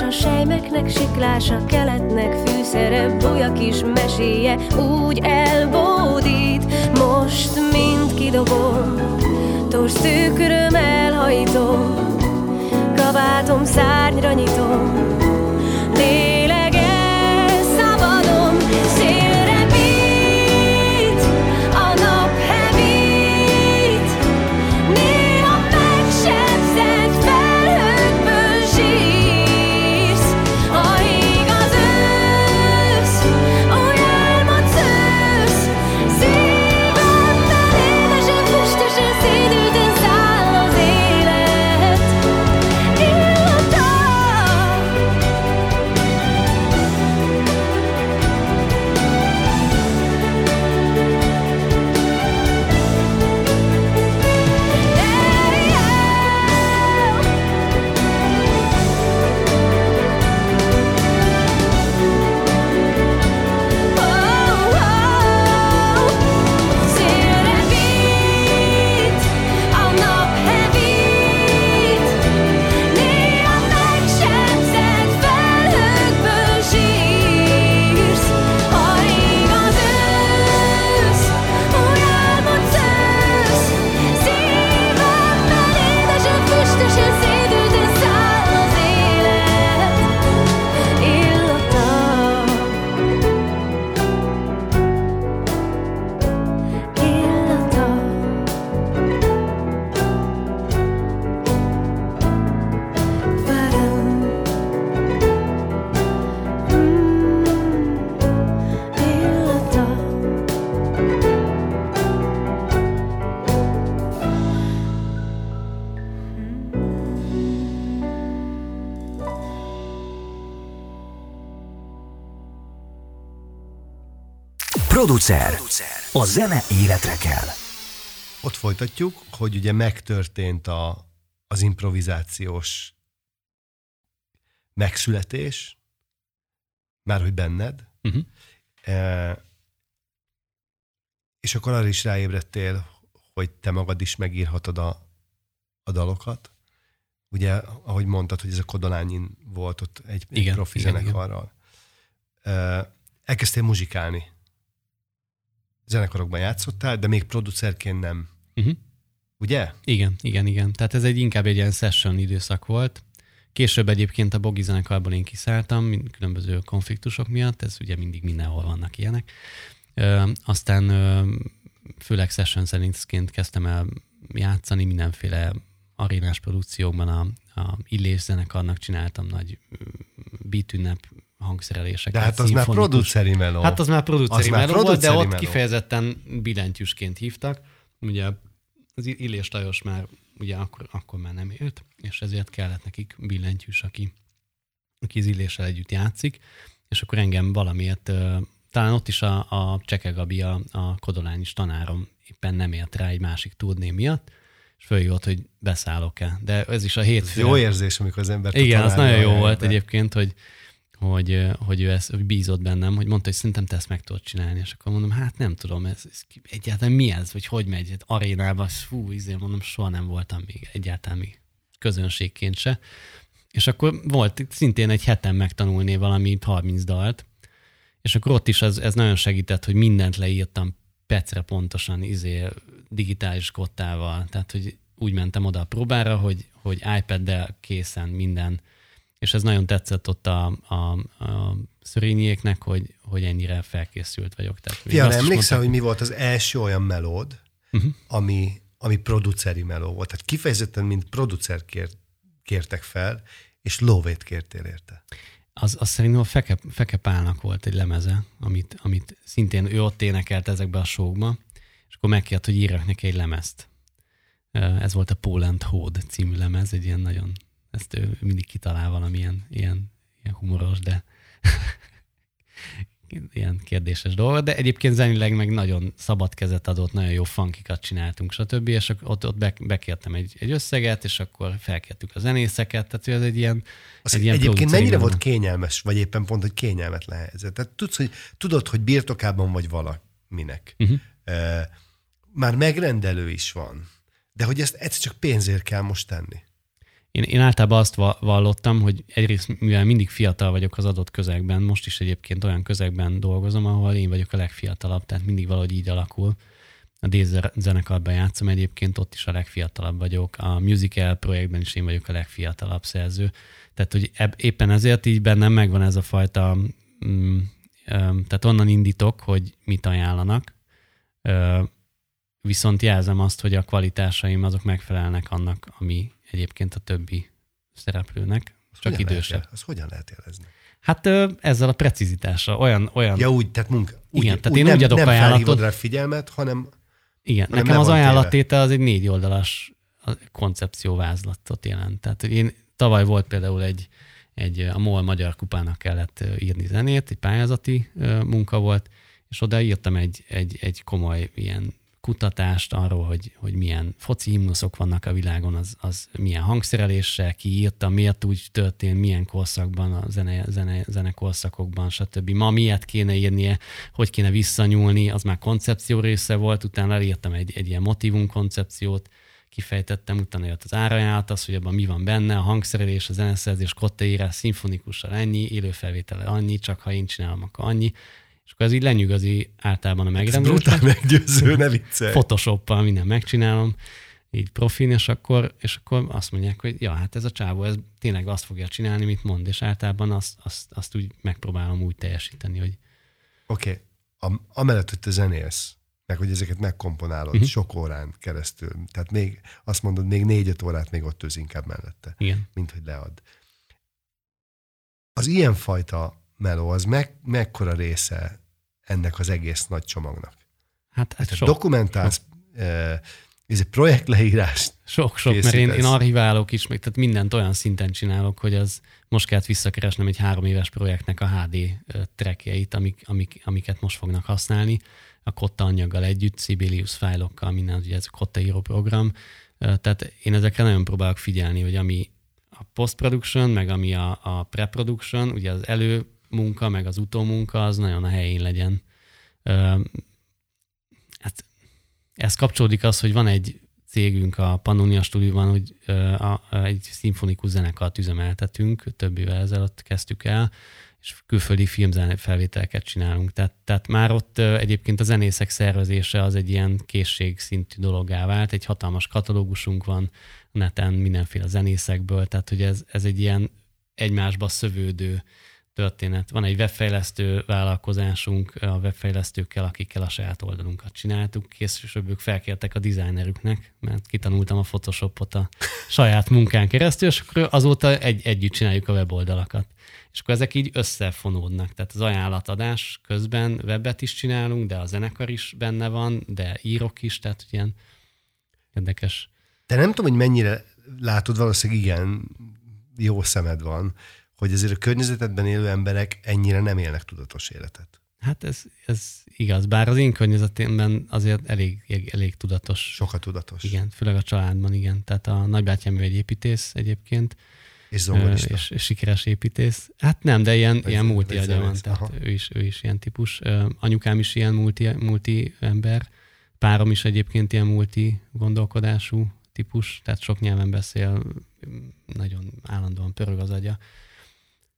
a sejmeknek siklása, keletnek fűszere, búja kis meséje úgy elbódít. Most mind kidobom, torsz tükröm elhajtom, kabátom szárnyra nyitom, Producer. A zene életre kell. Ott folytatjuk, hogy ugye megtörtént a, az improvizációs megszületés, már hogy benned, uh-huh. e, és akkor arra is ráébredtél, hogy te magad is megírhatod a, a dalokat. Ugye, ahogy mondtad, hogy ez a Kodolányin volt ott egy, igen, egy profi igen, zenekarral. Igen. E, elkezdtél muzsikálni zenekarokban játszottál, de még producerként nem. Uh-huh. Ugye? Igen, igen, igen. Tehát ez egy inkább egy ilyen session időszak volt. Később egyébként a Bogi zenekarból én kiszálltam, különböző konfliktusok miatt, ez ugye mindig mindenhol vannak ilyenek. Ö, aztán ö, főleg session zenészként kezdtem el játszani mindenféle arénás produkciókban, a, a Illés zenekarnak csináltam nagy beatünnep hangszereléseket. De hát az már produceri meló. Hát az már produceri meló volt, de ott meló. kifejezetten billentyűsként hívtak. Ugye az Illés Lajos már ugye akkor, akkor már nem élt, és ezért kellett nekik billentyűs, aki, aki az Illéssel együtt játszik, és akkor engem valamiért, talán ott is a, a Cseke Gabi, a, a Kodolányis tanárom éppen nem ért rá egy másik turné miatt, és följött, hogy beszállok-e. De ez is a hétfő. Jó érzés, amikor az ember Igen, az nagyon jó volt egyébként, hogy, hogy, hogy ő ezt hogy bízott bennem, hogy mondta, hogy szerintem te ezt meg tudod csinálni, és akkor mondom, hát nem tudom, ez, ez egyáltalán mi ez, vagy hogy megy, hát arénába, fú, izé, mondom, soha nem voltam még egyáltalán még közönségként se. És akkor volt szintén egy heten megtanulni valami 30 dalt, és akkor ott is ez, ez nagyon segített, hogy mindent leírtam pecre pontosan izé, digitális kottával, tehát hogy úgy mentem oda a próbára, hogy, hogy iPad-del készen minden, és ez nagyon tetszett ott a, a, a szörényieknek, hogy, hogy ennyire felkészült vagyok. Tehát Fia, emlékszel, mondták, hogy mi volt az első olyan melód, uh-huh. ami, ami produceri meló volt? Tehát kifejezetten, mint producer kér, kértek fel, és lóvét kértél érte. Az, az szerintem a Feke, Feke Pálnak volt egy lemeze, amit, amit szintén ő ott énekelt ezekbe a showkba, és akkor megkért, hogy írjak neki egy lemezt. Ez volt a Poland Hód című lemez, egy ilyen nagyon, ezt ő mindig kitalál valamilyen ilyen, ilyen humoros, de ilyen kérdéses dolog, de egyébként zenileg meg nagyon szabad kezet adott, nagyon jó funkikat csináltunk, stb. És ott, ott bekértem egy, egy összeget, és akkor felkértük a zenészeket, tehát ez egy ilyen, egy ilyen Egyébként mennyire volt kényelmes, vagy éppen pont, hogy kényelmetlen helyzet? Tehát tudsz, hogy, tudod, hogy birtokában vagy valaminek. Uh-huh. Már megrendelő is van, de hogy ezt egyszer csak pénzért kell most tenni. Én, én általában azt vallottam, hogy egyrészt, mivel mindig fiatal vagyok az adott közegben, most is egyébként olyan közegben dolgozom, ahol én vagyok a legfiatalabb, tehát mindig valahogy így alakul. A Déz zenekarban játszom egyébként, ott is a legfiatalabb vagyok. A musical projektben is én vagyok a legfiatalabb szerző. Tehát, hogy éppen ezért így bennem megvan ez a fajta, mm, tehát onnan indítok, hogy mit ajánlanak, viszont jelzem azt, hogy a kvalitásaim azok megfelelnek annak, ami egyébként a többi szereplőnek, azt csak idősebb. Lehet, azt hogyan lehet jelezni? Hát ezzel a precizitással, olyan... olyan ja, úgy, tehát munka. Úgy, igen, tehát úgy, én nem, úgy adok nem ajánlatot. rá figyelmet, hanem... Igen, nekem az ajánlattétel az egy négy oldalas koncepcióvázlatot jelent. Tehát én tavaly volt például egy, egy a MOL Magyar Kupának kellett írni zenét, egy pályázati munka volt, és oda írtam egy, egy, egy komoly ilyen kutatást arról, hogy, hogy milyen foci himnuszok vannak a világon, az, az milyen hangszereléssel, ki írta, miért úgy történt, milyen korszakban, a zene, zene, zene korszakokban, stb. Ma miért kéne írnie, hogy kéne visszanyúlni, az már koncepció része volt, utána elírtam egy, egy ilyen motivum koncepciót, kifejtettem, utána jött az árajánlat, az, hogy abban mi van benne, a hangszerelés, a zeneszerzés, kottaírás, szimfonikussal ennyi, élőfelvétele annyi, csak ha én csinálom, akkor annyi és akkor ez így lenyűgözi általában a megrendelőt. Ez meggyőző, ne viccelj. Photoshoppal minden megcsinálom, így profin, és akkor, és akkor azt mondják, hogy ja, hát ez a csávó, ez tényleg azt fogja csinálni, mit mond, és általában azt, azt, azt úgy megpróbálom úgy teljesíteni, hogy... Oké, okay. amellett, hogy te zenélsz, meg hogy ezeket megkomponálod uh-huh. sok órán keresztül, tehát még azt mondod, még négy-öt órát még ott ősz inkább mellette, Igen. mint hogy lead. Az ilyenfajta meló, az meg, mekkora része ennek az egész nagy csomagnak? Hát, hát sok. Dokumentálsz, eh, ez egy projektleírás. Sok-sok, mert én, én archiválok is, meg, tehát mindent olyan szinten csinálok, hogy az most kellett visszakeresnem egy három éves projektnek a HD trackjeit, amik, amik, amiket most fognak használni, a Kotta anyaggal együtt, Sibelius fájlokkal, minden, ugye ez a Kotta író program. Tehát én ezekre nagyon próbálok figyelni, hogy ami a post-production, meg ami a, a pre-production, ugye az elő munka, meg az utómunka, az nagyon a helyén legyen. Hát ez kapcsolódik az, hogy van egy cégünk a Pannonia stúdióban, hogy egy szimfonikus zenekart üzemeltetünk, több évvel ezelőtt kezdtük el, és külföldi filmfelvételeket csinálunk. Tehát, tehát már ott egyébként a zenészek szervezése az egy ilyen készségszintű dologgá vált, egy hatalmas katalógusunk van neten mindenféle zenészekből, tehát hogy ez, ez egy ilyen egymásba szövődő történet. Van egy webfejlesztő vállalkozásunk a webfejlesztőkkel, akikkel a saját oldalunkat csináltuk. Később ők felkértek a designerüknek, mert kitanultam a Photoshopot a saját munkán keresztül, és akkor azóta egy, együtt csináljuk a weboldalakat. És akkor ezek így összefonódnak. Tehát az ajánlatadás közben webet is csinálunk, de a zenekar is benne van, de írok is, tehát ilyen érdekes. De nem tudom, hogy mennyire látod, valószínűleg igen, jó szemed van, hogy azért a környezetedben élő emberek ennyire nem élnek tudatos életet. Hát ez, ez igaz, bár az én környezetemben azért elég, elég tudatos. Sokat tudatos. Igen, főleg a családban, igen. Tehát a nagybátyám egy építész egyébként. És zongorista. És, és sikeres építész. Hát nem, de ilyen, ilyen multi agya van, tehát ő is, ő is ilyen típus. Anyukám is ilyen multi, multi ember. Párom is egyébként ilyen multi gondolkodású típus, tehát sok nyelven beszél, nagyon állandóan pörög az agya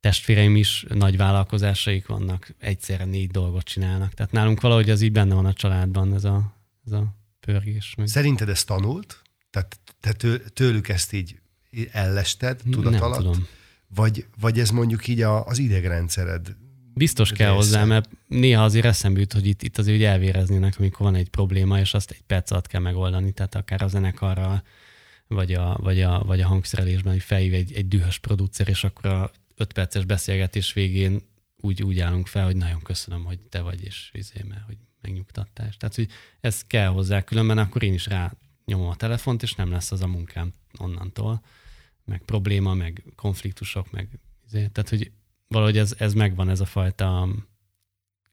testvéreim is nagy vállalkozásaik vannak, egyszerre négy dolgot csinálnak. Tehát nálunk valahogy az így benne van a családban, ez a, ez a pörgés. Szerinted ez tanult? Tehát te tőlük ezt így ellested tudat Nem alatt? tudom. Vagy, vagy ez mondjuk így a, az idegrendszered? Biztos kell része. hozzá, mert néha azért eszembe jut, hogy itt, itt azért elvéreznének, amikor van egy probléma, és azt egy perc alatt kell megoldani, tehát akár a zenekarral, vagy a, vagy a, vagy a hangszerelésben, hogy felhív egy, egy dühös producer, és akkor a öt perces beszélgetés végén úgy, úgy állunk fel, hogy nagyon köszönöm, hogy te vagy, és izé, mert hogy megnyugtattál. Tehát, hogy ez kell hozzá, különben akkor én is rá nyomom a telefont, és nem lesz az a munkám onnantól, meg probléma, meg konfliktusok, meg izé. Tehát, hogy valahogy ez, ez megvan, ez a fajta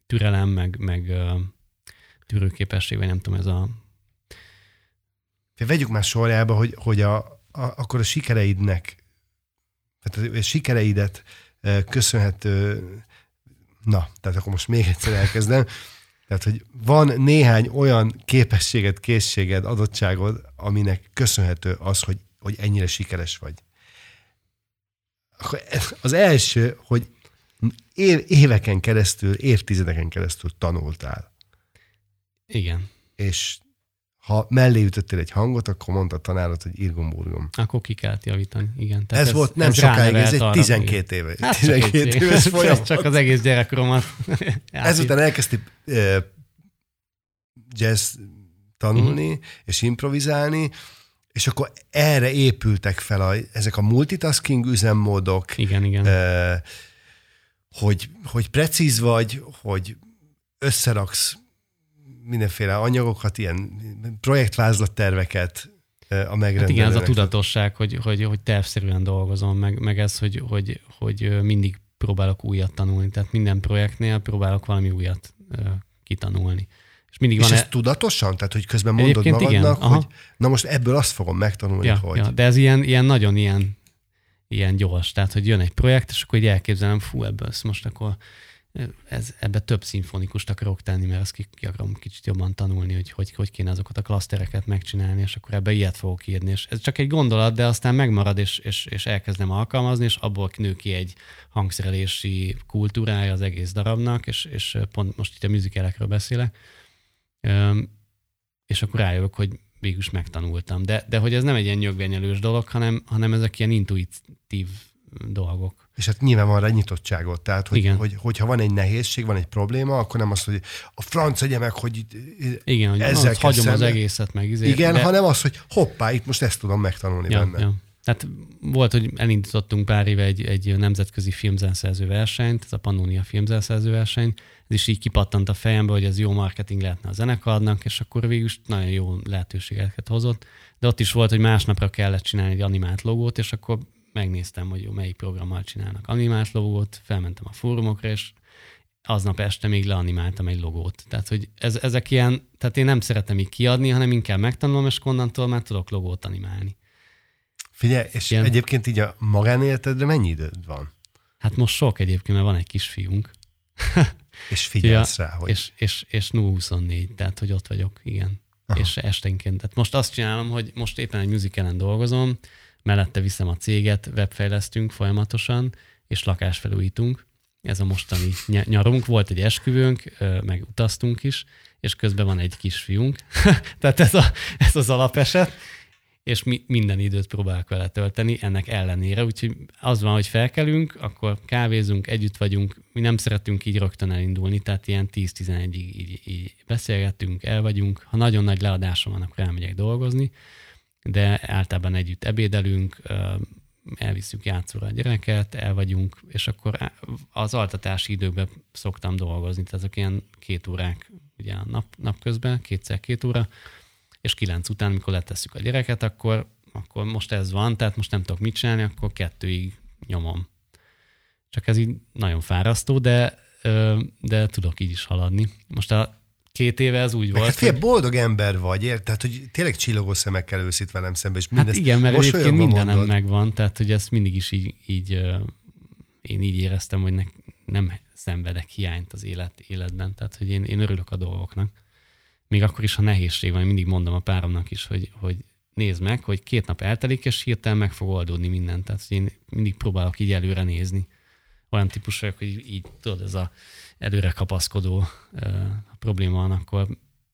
türelem, meg, meg tűrőképesség, vagy nem tudom, ez a... Vegyük már sorjába, hogy, hogy a, a, akkor a sikereidnek tehát sikereidet köszönhető, na, tehát akkor most még egyszer elkezdem, tehát, hogy van néhány olyan képességed, készséged, adottságod, aminek köszönhető az, hogy, hogy ennyire sikeres vagy. Az első, hogy éveken keresztül, évtizedeken keresztül tanultál. Igen. És ha mellé ütöttél egy hangot, akkor mondta a tanárod, hogy irgumburgum. Akkor ki kellett javítani, igen. Tehát ez, ez volt nem ez sokáig, ez egy 12 éve. Hát 12 éves folyamat. Csak az egész gyerekkoromat. Ezután elkezdti uh, jazz tanulni, uh-huh. és improvizálni, és akkor erre épültek fel a, ezek a multitasking üzemmódok. Igen, igen. Uh, hogy, hogy precíz vagy, hogy összeraksz mindenféle anyagokat, ilyen projektvázlatterveket a megrendelőnek. Hát igen, ez a tudatosság, hogy, hogy, hogy tervszerűen dolgozom, meg, meg ez, hogy, hogy, hogy mindig próbálok újat tanulni. Tehát minden projektnél próbálok valami újat kitanulni. És mindig és van ez e... tudatosan? Tehát, hogy közben mondod Egyébként magadnak, igen. hogy na most ebből azt fogom megtanulni, ja, hogy... Ja, de ez ilyen, ilyen nagyon ilyen, ilyen gyors. Tehát, hogy jön egy projekt, és akkor így elképzelem, fú, ebből most akkor ez, ebbe több szimfonikust akarok tenni, mert azt ki, akarom kicsit jobban tanulni, hogy, hogy hogy kéne azokat a klasztereket megcsinálni, és akkor ebbe ilyet fogok írni. És ez csak egy gondolat, de aztán megmarad, és, és, és elkezdem alkalmazni, és abból nő ki egy hangszerelési kultúrája az egész darabnak, és, és pont most itt a műzikelekről beszélek, és akkor rájövök, hogy végül megtanultam. De, de hogy ez nem egy ilyen nyögvenyelős dolog, hanem, hanem ezek ilyen intuitív dolgok. És hát nyilván van rá nyitottságot. Tehát, hogy, Igen. hogy, hogyha van egy nehézség, van egy probléma, akkor nem az, hogy a franc egye meg, hogy Igen, hogy ezzel az, hagyom az egészet meg. Izé, Igen, de... hanem az, hogy hoppá, itt most ezt tudom megtanulni ja, benne. Ja. Tehát volt, hogy elindítottunk pár éve egy, egy nemzetközi filmzenszerző versenyt, ez a Pannonia filmzenszerző verseny, ez is így kipattant a fejembe, hogy ez jó marketing lehetne a zenekarnak, és akkor végül is nagyon jó lehetőségeket hozott. De ott is volt, hogy másnapra kellett csinálni egy animált logót, és akkor megnéztem, hogy jó, melyik programmal csinálnak animált logót, felmentem a fórumokra, és aznap este még leanimáltam egy logót. Tehát, hogy ez, ezek ilyen, tehát én nem szeretem így kiadni, hanem inkább megtanulom, és onnantól már tudok logót animálni. Figyelj, és ilyen... egyébként így a magánéletedre mennyi időd van? Hát most sok egyébként, mert van egy kisfiunk. és figyelsz rá, hogy... És, és, és 0-24, tehát hogy ott vagyok, igen. Aha. És esténként. Tehát most azt csinálom, hogy most éppen egy musicalen dolgozom, mellette viszem a céget, webfejlesztünk folyamatosan, és lakásfelújítunk. Ez a mostani nyarunk. Volt egy esküvőnk, meg utaztunk is, és közben van egy kisfiunk. Tehát ez, a, ez az alapeset. és mi, minden időt próbálok vele tölteni ennek ellenére. Úgyhogy az van, hogy felkelünk, akkor kávézunk, együtt vagyunk, mi nem szeretünk így rögtön elindulni, tehát ilyen 10-11-ig így, így beszélgetünk, el vagyunk. Ha nagyon nagy leadásom van, akkor elmegyek dolgozni, de általában együtt ebédelünk, elviszük játszóra a gyereket, el vagyunk, és akkor az altatási időkben szoktam dolgozni, tehát azok ilyen két órák ugye a nap, napközben, kétszer két óra, és kilenc után, amikor letesszük a gyereket, akkor, akkor most ez van, tehát most nem tudok mit csinálni, akkor kettőig nyomom. Csak ez így nagyon fárasztó, de, de tudok így is haladni. Most a két éve ez úgy volt. Hát fél, hogy... boldog ember vagy, ért? Tehát, hogy tényleg csillogó szemekkel őszít velem szembe. És hát igen, mert egyébként mindenem mondod. megvan, tehát, hogy ezt mindig is így, így én így éreztem, hogy ne, nem szenvedek hiányt az élet, életben, tehát, hogy én, én örülök a dolgoknak még akkor is, ha nehézség van, mindig mondom a páromnak is, hogy, hogy nézd meg, hogy két nap eltelik, és hirtelen meg fog oldódni minden. Tehát hogy én mindig próbálok így előre nézni. Olyan típus vagyok, hogy így tudod, ez a előre kapaszkodó probléma van, akkor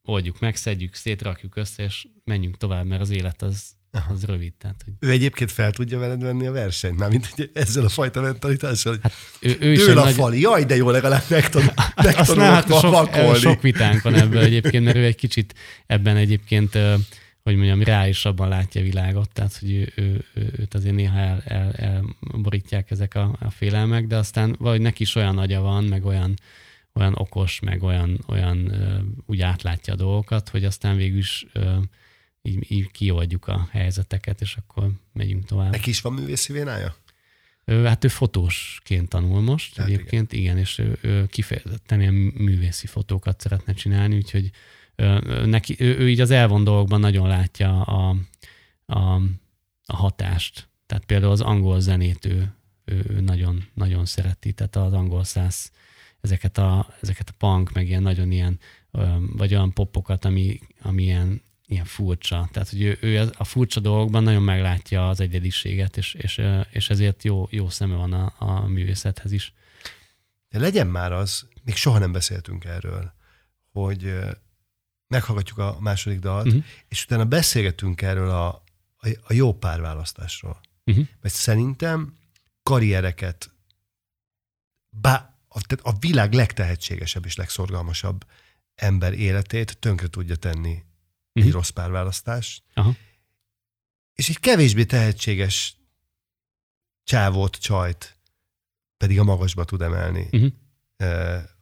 oldjuk meg, szedjük, szétrakjuk össze, és menjünk tovább, mert az élet az, az rövid. Tehát, hogy... Ő egyébként fel tudja veled venni a versenyt, mármint hogy ezzel a fajta mentalitással, hát ő, ő Dől a nagy... fali, jaj, de jó, legalább meg tudom, meg tudom hát sok, sok vitánk van ebben egyébként, mert ő egy kicsit ebben egyébként hogy mondjam, reálisabban látja a világot, tehát hogy ő, ő, ő, őt azért néha el, el, elborítják ezek a, a félelmek, de aztán valahogy neki is olyan agya van, meg olyan, olyan okos, meg olyan, olyan úgy átlátja a dolgokat, hogy aztán végül is így, így kioldjuk a helyzeteket, és akkor megyünk tovább. Neki is van művészi vénája? Hát ő fotósként tanul most hát egyébként, igen. igen, és ő, ő kifejezetten ilyen művészi fotókat szeretne csinálni, úgyhogy neki, ő, ő így az elvon dolgokban nagyon látja a, a, a hatást. Tehát például az angol zenét ő, ő, ő nagyon, nagyon szereti, tehát az angol száz ezeket a, ezeket a punk, meg ilyen nagyon ilyen, vagy olyan popokat, ami, ami ilyen ilyen furcsa. Tehát, hogy ő, ő a furcsa dolgokban nagyon meglátja az egyediséget, és, és, és ezért jó, jó szeme van a, a művészethez is. De legyen már az, még soha nem beszéltünk erről, hogy meghallgatjuk a második dalt, uh-huh. és utána beszélgetünk erről a, a, a jó párválasztásról. Uh-huh. Mert szerintem karriereket, bá, a, a világ legtehetségesebb és legszorgalmasabb ember életét tönkre tudja tenni uh-huh. egy rossz párválasztás. Aha. És egy kevésbé tehetséges csávót, csajt pedig a magasba tud emelni uh-huh.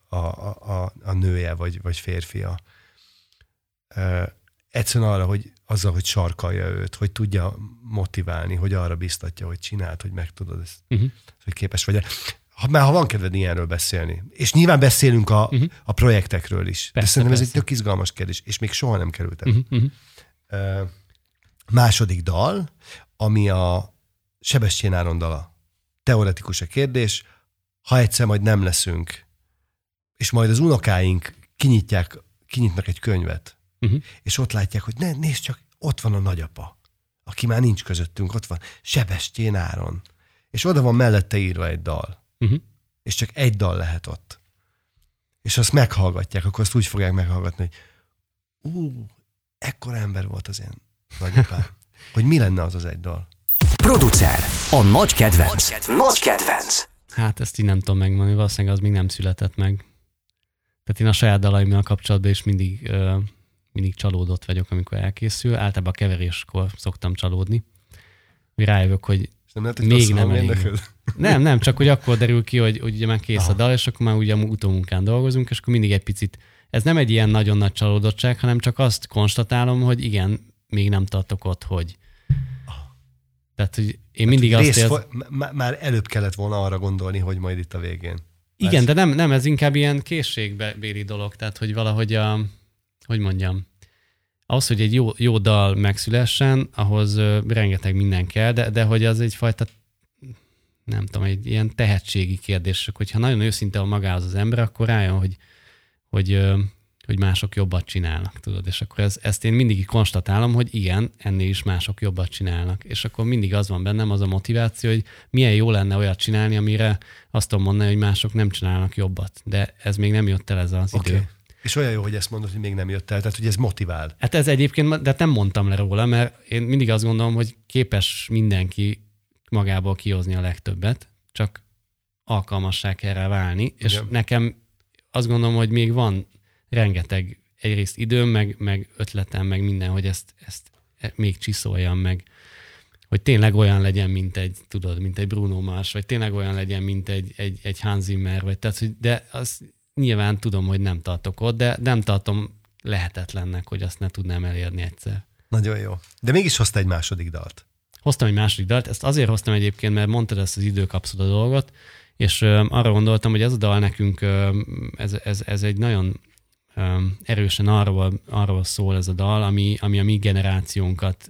a, a, a, a nője vagy, vagy férfia. Egyszerűen arra, hogy azzal, hogy sarkalja őt, hogy tudja motiválni, hogy arra biztatja, hogy csináld, hogy meg tudod ezt, uh-huh. hogy képes vagy. Ha, már ha van kedved ilyenről beszélni. És nyilván beszélünk a, uh-huh. a projektekről is. Persze, de szerintem persze. ez egy tök izgalmas kérdés, és még soha nem került el. Uh-huh. Uh, második dal, ami a Sebestyén Áron dala. Teoretikus a kérdés, ha egyszer majd nem leszünk, és majd az unokáink kinyitják, kinyitnak egy könyvet, uh-huh. és ott látják, hogy ne, nézd csak, ott van a nagyapa, aki már nincs közöttünk, ott van Sebestyén Áron, és oda van mellette írva egy dal uh-huh. és csak egy dal lehet ott. És azt meghallgatják, akkor azt úgy fogják meghallgatni, hogy ú, ekkora ember volt az én nagyapám, hogy mi lenne az az egy dal. Producer, a nagy kedvenc. Nagy kedvenc. Hát ezt így nem tudom megmondani, valószínűleg az még nem született meg. Tehát én a saját dalaimmal kapcsolatban is mindig, uh, mindig csalódott vagyok, amikor elkészül. Általában a keveréskor szoktam csalódni. Rájövök, hogy nem lehet, még nem elég. Nem, nem, csak hogy akkor derül ki, hogy, hogy ugye már kész Aha. a dal, és akkor már ugye utómunkán dolgozunk, és akkor mindig egy picit, ez nem egy ilyen nagyon nagy csalódottság, hanem csak azt konstatálom, hogy igen, még nem tartok ott, hogy. Tehát, hogy én hát mindig azt érzem... Már előbb kellett volna arra gondolni, hogy majd itt a végén. Igen, de nem, nem, ez inkább ilyen készségbéli dolog, tehát hogy valahogy a, hogy mondjam, ahhoz, hogy egy jó, jó dal megszülessen, ahhoz rengeteg minden kell, de, de hogy az egyfajta nem tudom, egy ilyen tehetségi kérdés, hogyha nagyon őszinte a magához az ember, akkor rájön, hogy, hogy, hogy mások jobbat csinálnak, tudod, és akkor ez, ezt én mindig konstatálom, hogy igen, ennél is mások jobbat csinálnak, és akkor mindig az van bennem, az a motiváció, hogy milyen jó lenne olyat csinálni, amire azt tudom mondani, hogy mások nem csinálnak jobbat, de ez még nem jött el ez az okay. idő. És olyan jó, hogy ezt mondod, hogy még nem jött el, tehát hogy ez motivál. Hát ez egyébként, de nem mondtam le róla, mert én mindig azt gondolom, hogy képes mindenki magából kihozni a legtöbbet, csak alkalmassá kell rá válni, Igen. és nekem azt gondolom, hogy még van rengeteg egyrészt időm, meg, meg ötletem, meg minden, hogy ezt, ezt még csiszoljam, meg hogy tényleg olyan legyen, mint egy, tudod, mint egy Bruno Mars, vagy tényleg olyan legyen, mint egy, egy, egy Hans Zimmer, vagy tehát, hogy de az nyilván tudom, hogy nem tartok ott, de nem tartom lehetetlennek, hogy azt ne tudnám elérni egyszer. Nagyon jó. De mégis hozta egy második dalt. Hoztam egy második dalt, ezt azért hoztam egyébként, mert mondtad ezt az időkapszola dolgot, és arra gondoltam, hogy ez a dal nekünk, ez, ez, ez egy nagyon erősen arról, arról szól ez a dal, ami, ami a mi generációnkat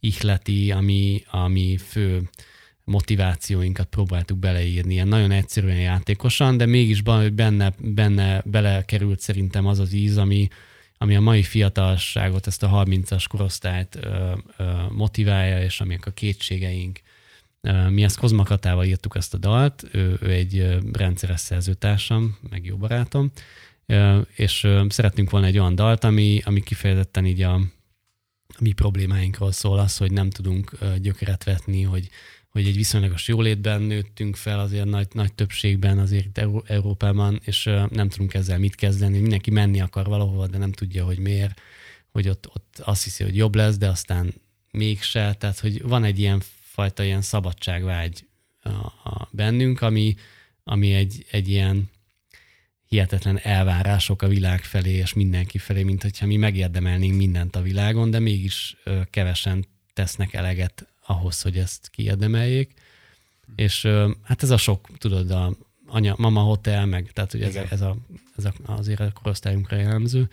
ihleti, ami, ami fő motivációinkat próbáltuk beleírni, ilyen nagyon egyszerűen játékosan, de mégis benne, benne belekerült szerintem az az íz, ami, ami a mai fiatalságot, ezt a 30-as korosztályt ö, ö, motiválja, és amik a kétségeink. Mi ezt Kozmakatával írtuk ezt a dalt, ő, ő egy rendszeres szerzőtársam, meg jó barátom, és szeretnünk volna egy olyan dalt, ami, ami kifejezetten így a, a mi problémáinkról szól, az, hogy nem tudunk gyökeret vetni, hogy, hogy egy viszonylagos jólétben nőttünk fel azért nagy, nagy többségben azért Európában, és nem tudunk ezzel mit kezdeni. Mindenki menni akar valahova, de nem tudja, hogy miért, hogy ott, ott azt hiszi, hogy jobb lesz, de aztán mégse. Tehát, hogy van egy ilyen fajta ilyen szabadságvágy a, a bennünk, ami, ami egy, egy ilyen hihetetlen elvárások a világ felé és mindenki felé, mint hogyha mi megérdemelnénk mindent a világon, de mégis kevesen tesznek eleget ahhoz, hogy ezt kiérdemeljék. És hát ez a sok, tudod, a anya, mama hotel, meg, tehát hogy ez, a, ez, a, ez a, azért a korosztályunkra jellemző.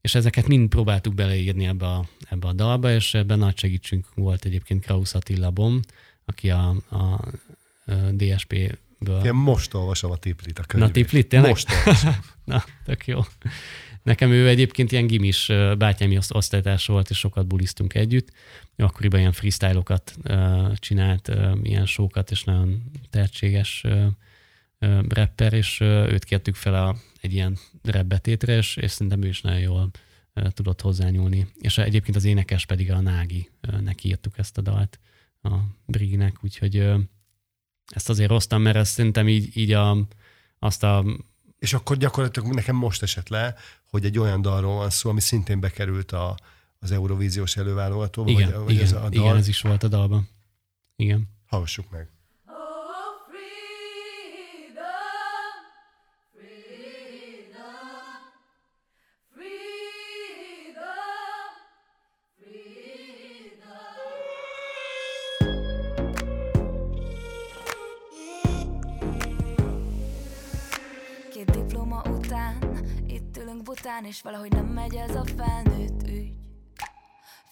És ezeket mind próbáltuk beleírni ebbe a, ebbe a dalba, és ebben nagy segítségünk volt egyébként Krausz Attila Bom, aki a, a, a DSP Ből. Én most olvasom a tiplit a könyvét. Na tiplit, tényleg? Most olvasom. Na, tök jó. Nekem ő egyébként ilyen gimis bátyámi osztálytárs volt, és sokat bulisztunk együtt. Ő akkoriban ilyen freestyle-okat csinált, ilyen sókat, és nagyon tehetséges rapper, és őt kértük fel a, egy ilyen repbetétre, és, és szerintem ő is nagyon jól tudott hozzányúlni. És egyébként az énekes pedig a Nági, neki írtuk ezt a dalt a Briginek, úgyhogy ezt azért hoztam, mert ezt szerintem így, így a, azt a... És akkor gyakorlatilag nekem most esett le, hogy egy olyan dalról van szó, ami szintén bekerült a, az Eurovíziós előválogatóba. Igen, vagy, vagy igen, ez a dal. igen, ez is volt a dalban. Igen. Hallgassuk meg. Után, és valahogy nem megy ez a felnőtt ügy.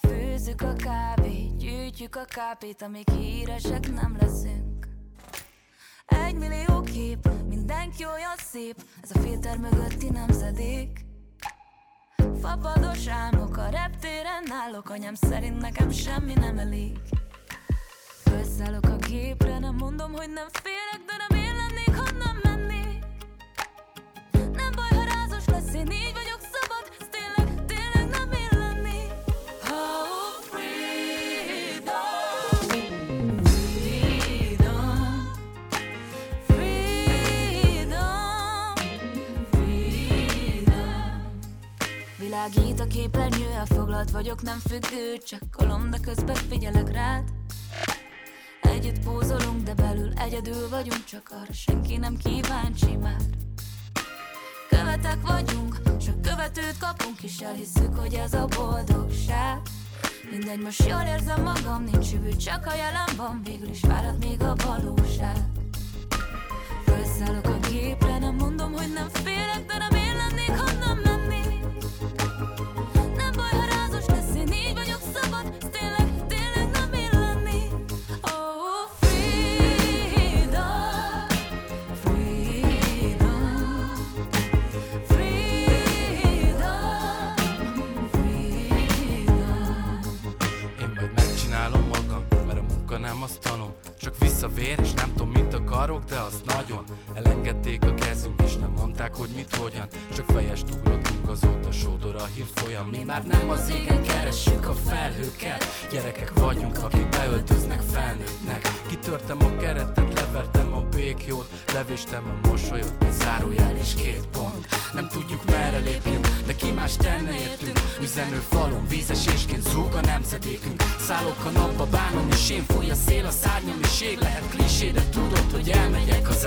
Főzzük a kávét, gyűjtjük a kápét, amíg híresek nem leszünk. Egy millió kép, mindenki olyan szép, ez a filter mögötti nemzedék. Fapados álmok, a reptéren állok, anyám szerint nekem semmi nem elég. Felszállok a gépre, nem mondom, hogy nem félek, de nem én lennék, ha nem mennék. Nem baj, ha rázos lesz, én így Világít a képernyő, elfoglalt vagyok, nem függő Csekkolom, de közben figyelek rád. Együtt pózolunk, de belül egyedül vagyunk Csak arra senki nem kíváncsi már. Követek vagyunk, csak követőt kapunk És elhisszük, hogy ez a boldogság. Mindegy, most jól érzem magam, nincs jövő, csak a jelen van Végül is várad még a valóság. Felszállok a gépre, nem mondom, hogy nem félek De nem nem azt tanom Csak visszavér és nem tudom mit akarok, de azt nagyon Elengedem vették a kezünk és nem mondták, hogy mit hogyan. Csak fejest ugrottunk azóta sódor a hír folyam. Mi már nem az égen keressük a felhőket. Gyerekek vagyunk, akik beöltöznek felnőttnek. Kitörtem a keretet, levertem a békjót. Levéstem a mosolyot, zárójel és két pont. Nem tudjuk merre lépjünk, de ki más tenne értünk. Üzenő falon, vízesésként zúg a nemzedékünk. Szállok a napba, bánom és én fúj a szél a szárnyam És ég lehet klisé, de tudod, hogy elmegyek az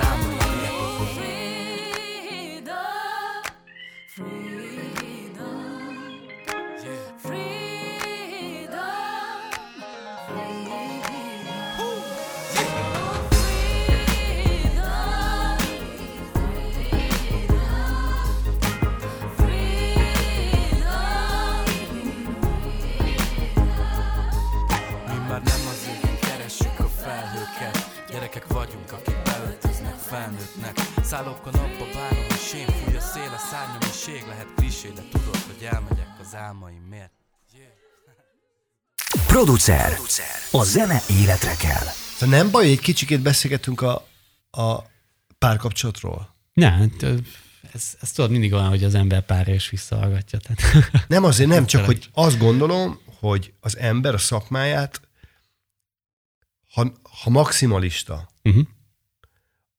álmaimért Szállok a napba, bánom a sém, fúj a szél, a szárnyam és ég Lehet klisé, de tudod, hogy elmegyek az álmaimért yeah. Producer. A zene életre kell. Szóval nem baj, hogy egy kicsikét beszélgetünk a, a párkapcsolatról? Ne, hát, ez, ez tudod mindig olyan, hogy az ember pár és visszahallgatja. Tehát. Nem azért nem, csak hogy azt gondolom, hogy az ember a szakmáját, ha, ha maximalista, uh-huh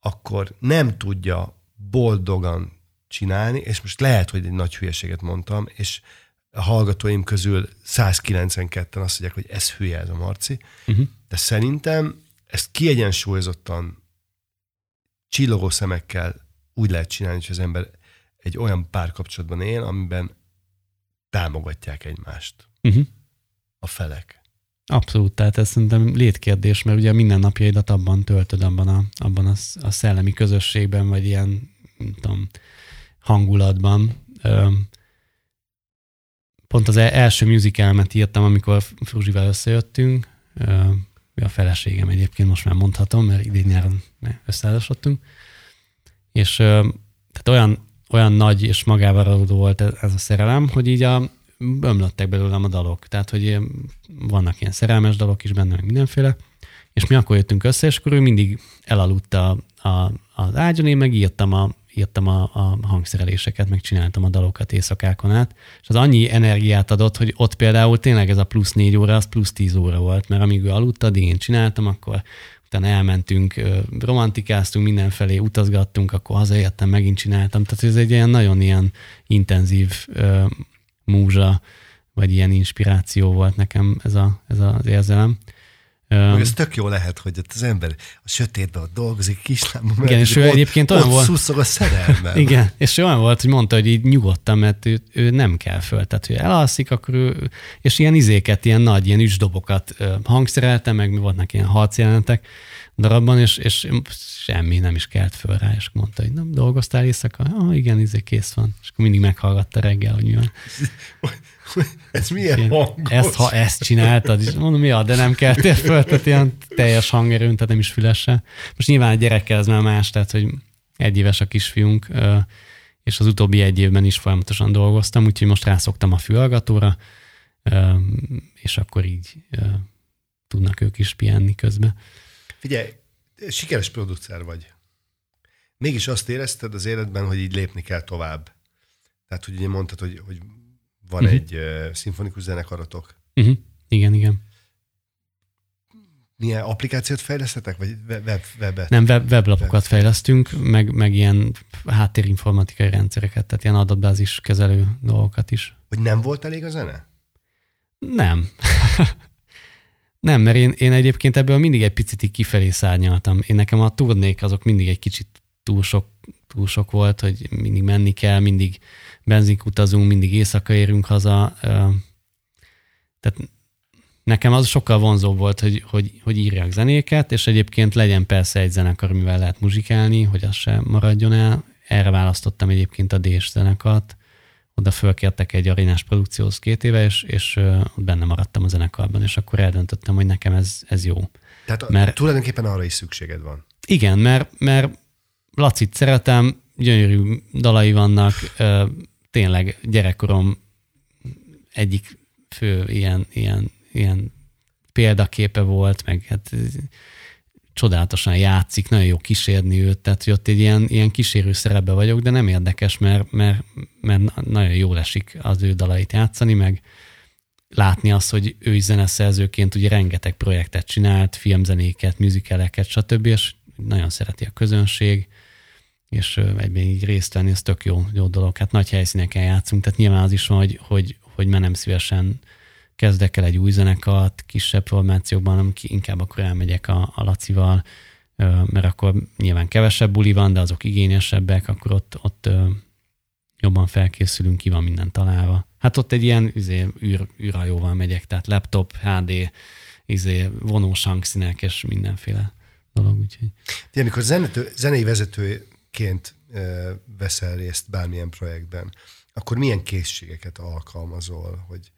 akkor nem tudja boldogan csinálni, és most lehet, hogy egy nagy hülyeséget mondtam, és a hallgatóim közül 192-en azt mondják, hogy ez hülye ez a Marci, uh-huh. de szerintem ezt kiegyensúlyozottan csillogó szemekkel úgy lehet csinálni, hogy az ember egy olyan párkapcsolatban él, amiben támogatják egymást uh-huh. a felek. Abszolút, tehát ez szerintem létkérdés, mert ugye minden napjaidat abban töltöd, abban a, abban a, a szellemi közösségben, vagy ilyen, nem tudom, hangulatban. Pont az e-, első musicalmet írtam, amikor Fruzsival összejöttünk, a feleségem egyébként most már mondhatom, mert idén nyáron összeházasodtunk, és tehát olyan, olyan nagy és magával volt ez a szerelem, hogy így a, ömlöttek belőlem a dalok. Tehát, hogy vannak ilyen szerelmes dalok is benne, meg mindenféle. És mi akkor jöttünk össze, és akkor ő mindig elaludta a, a, az ágyon, én meg írtam a, írtam a, a hangszereléseket, meg csináltam a dalokat éjszakákon át, és az annyi energiát adott, hogy ott például tényleg ez a plusz négy óra, az plusz tíz óra volt, mert amíg ő aludta, addig én csináltam, akkor utána elmentünk, romantikáztunk mindenfelé, utazgattunk, akkor hazaértem, megint csináltam. Tehát ez egy ilyen nagyon ilyen intenzív múzsa, vagy ilyen inspiráció volt nekem ez, a, ez az érzelem. Meg ez tök jó lehet, hogy ott az ember a sötétben ott dolgozik, kislámban. Igen, és ő egyébként olyan volt. Szuszog a szerelmem. Igen, és olyan volt, hogy mondta, hogy így nyugodtan, mert ő, ő nem kell föl. Tehát, hogy elalszik, akkor ő, és ilyen izéket, ilyen nagy, ilyen üsdobokat hangszerelte, meg voltak ilyen harcjelenetek darabban, és, és semmi nem is kelt föl rá, és mondta, hogy nem dolgoztál éjszaka? Ah, igen, izé kész van. És akkor mindig meghallgatta reggel, hogy mi van. Ez milyen hangos? Ezt, ha ezt csináltad, és mondom, ja, de nem keltél föl, tehát ilyen teljes hangerőn, tehát nem is fülesse. Most nyilván a gyerekkel ez már más, tehát hogy egy éves a kisfiunk, és az utóbbi egy évben is folyamatosan dolgoztam, úgyhogy most rászoktam a fülhallgatóra, és akkor így tudnak ők is pihenni közben. Figyelj, sikeres producer vagy. Mégis azt érezted az életben, hogy így lépni kell tovább. Tehát, hogy ugye mondtad, hogy, hogy van uh-huh. egy uh, szimfonikus zenekaratok. Uh-huh. Igen, igen. Milyen applikációt fejlesztetek, vagy web, webet? Nem, web, weblapokat web. fejlesztünk, meg, meg ilyen háttérinformatikai rendszereket, tehát ilyen adatbázis kezelő dolgokat is. Hogy nem volt elég a zene? Nem. Nem, mert én, én egyébként ebből mindig egy picit így kifelé szárnyaltam. Én nekem a turnék azok mindig egy kicsit túl sok, túl sok volt, hogy mindig menni kell, mindig benzink utazunk, mindig éjszaka érünk haza. Tehát nekem az sokkal vonzóbb volt, hogy, hogy, hogy írjak zenéket, és egyébként legyen persze egy zenekar, amivel lehet muzsikálni, hogy az se maradjon el. Erre választottam egyébként a DS zenekart, oda fölkértek egy arénás produkcióhoz két éve, és, és benne maradtam a zenekarban, és akkor eldöntöttem, hogy nekem ez, ez jó. Tehát mert, tulajdonképpen arra is szükséged van. Igen, mert, mert Lacit szeretem, gyönyörű dalai vannak, tényleg gyerekkorom egyik fő ilyen, ilyen, ilyen példaképe volt, meg hát csodálatosan játszik, nagyon jó kísérni őt, tehát hogy ott egy ilyen, ilyen kísérő szerepbe vagyok, de nem érdekes, mert, mert, mert nagyon jól esik az ő dalait játszani, meg látni azt, hogy ő is zeneszerzőként ugye rengeteg projektet csinált, filmzenéket, műzikeleket, stb., és nagyon szereti a közönség, és egyben így részt venni, ez tök jó, jó dolog. Hát nagy helyszíneken játszunk, tehát nyilván az is van, hogy, hogy, hogy menem szívesen kezdek el egy új zenekart, kisebb formációkban, hanem inkább akkor elmegyek a, a Lacival, mert akkor nyilván kevesebb buli van, de azok igényesebbek, akkor ott, ott jobban felkészülünk, ki van minden találva. Hát ott egy ilyen izé, űr, űrhajóval megyek, tehát laptop, HD, izé, vonós hangszínek és mindenféle dolog. Úgyhogy. De amikor zenető, zenei vezetőként veszel részt bármilyen projektben, akkor milyen készségeket alkalmazol, hogy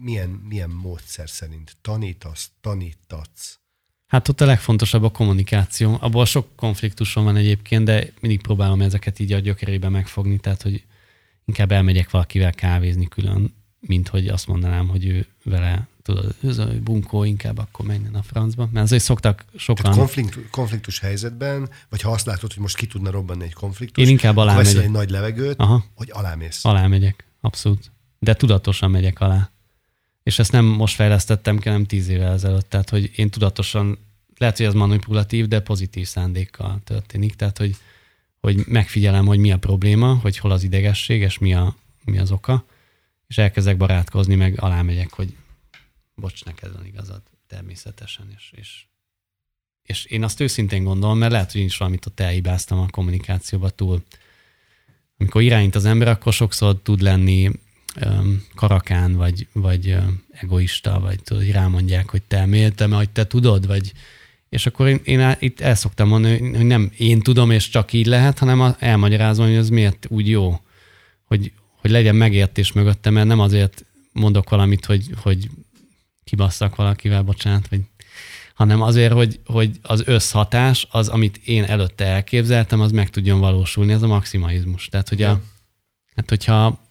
milyen, milyen módszer szerint tanítasz, tanítatsz? Hát ott a legfontosabb a kommunikáció. Abból sok konfliktusom van egyébként, de mindig próbálom ezeket így a gyökerébe megfogni, tehát hogy inkább elmegyek valakivel kávézni külön, mint hogy azt mondanám, hogy ő vele, tudod, ez a bunkó inkább akkor menjen a francba. Mert azért szoktak sokan... Tehát konfliktus, konfliktus helyzetben, vagy ha azt látod, hogy most ki tudna robbanni egy konfliktus, Én inkább alá megyek. egy nagy levegőt, Aha. hogy alámész. Alá megyek, abszolút. De tudatosan megyek alá. És ezt nem most fejlesztettem ki, hanem tíz évvel ezelőtt. Tehát, hogy én tudatosan, lehet, hogy ez manipulatív, de pozitív szándékkal történik. Tehát, hogy, hogy megfigyelem, hogy mi a probléma, hogy hol az idegesség, és mi, a, mi az oka, és elkezdek barátkozni, meg alámegyek, hogy bocs, neked van igazad, természetesen, és, és, és én azt őszintén gondolom, mert lehet, hogy én is valamit ott elhibáztam a kommunikációba túl. Amikor irányít az ember, akkor sokszor tud lenni karakán, vagy, vagy egoista, vagy tudod, hogy rámondják, hogy te miért, te, hogy te tudod, vagy és akkor én, én itt el szoktam mondani, hogy nem én tudom, és csak így lehet, hanem elmagyarázom, hogy ez miért úgy jó, hogy, hogy legyen megértés mögöttem, mert nem azért mondok valamit, hogy, hogy kibasszak valakivel, bocsánat, vagy, hanem azért, hogy, hogy az összhatás, az, amit én előtte elképzeltem, az meg tudjon valósulni, ez a maximalizmus. Tehát, hogy a, hát hogyha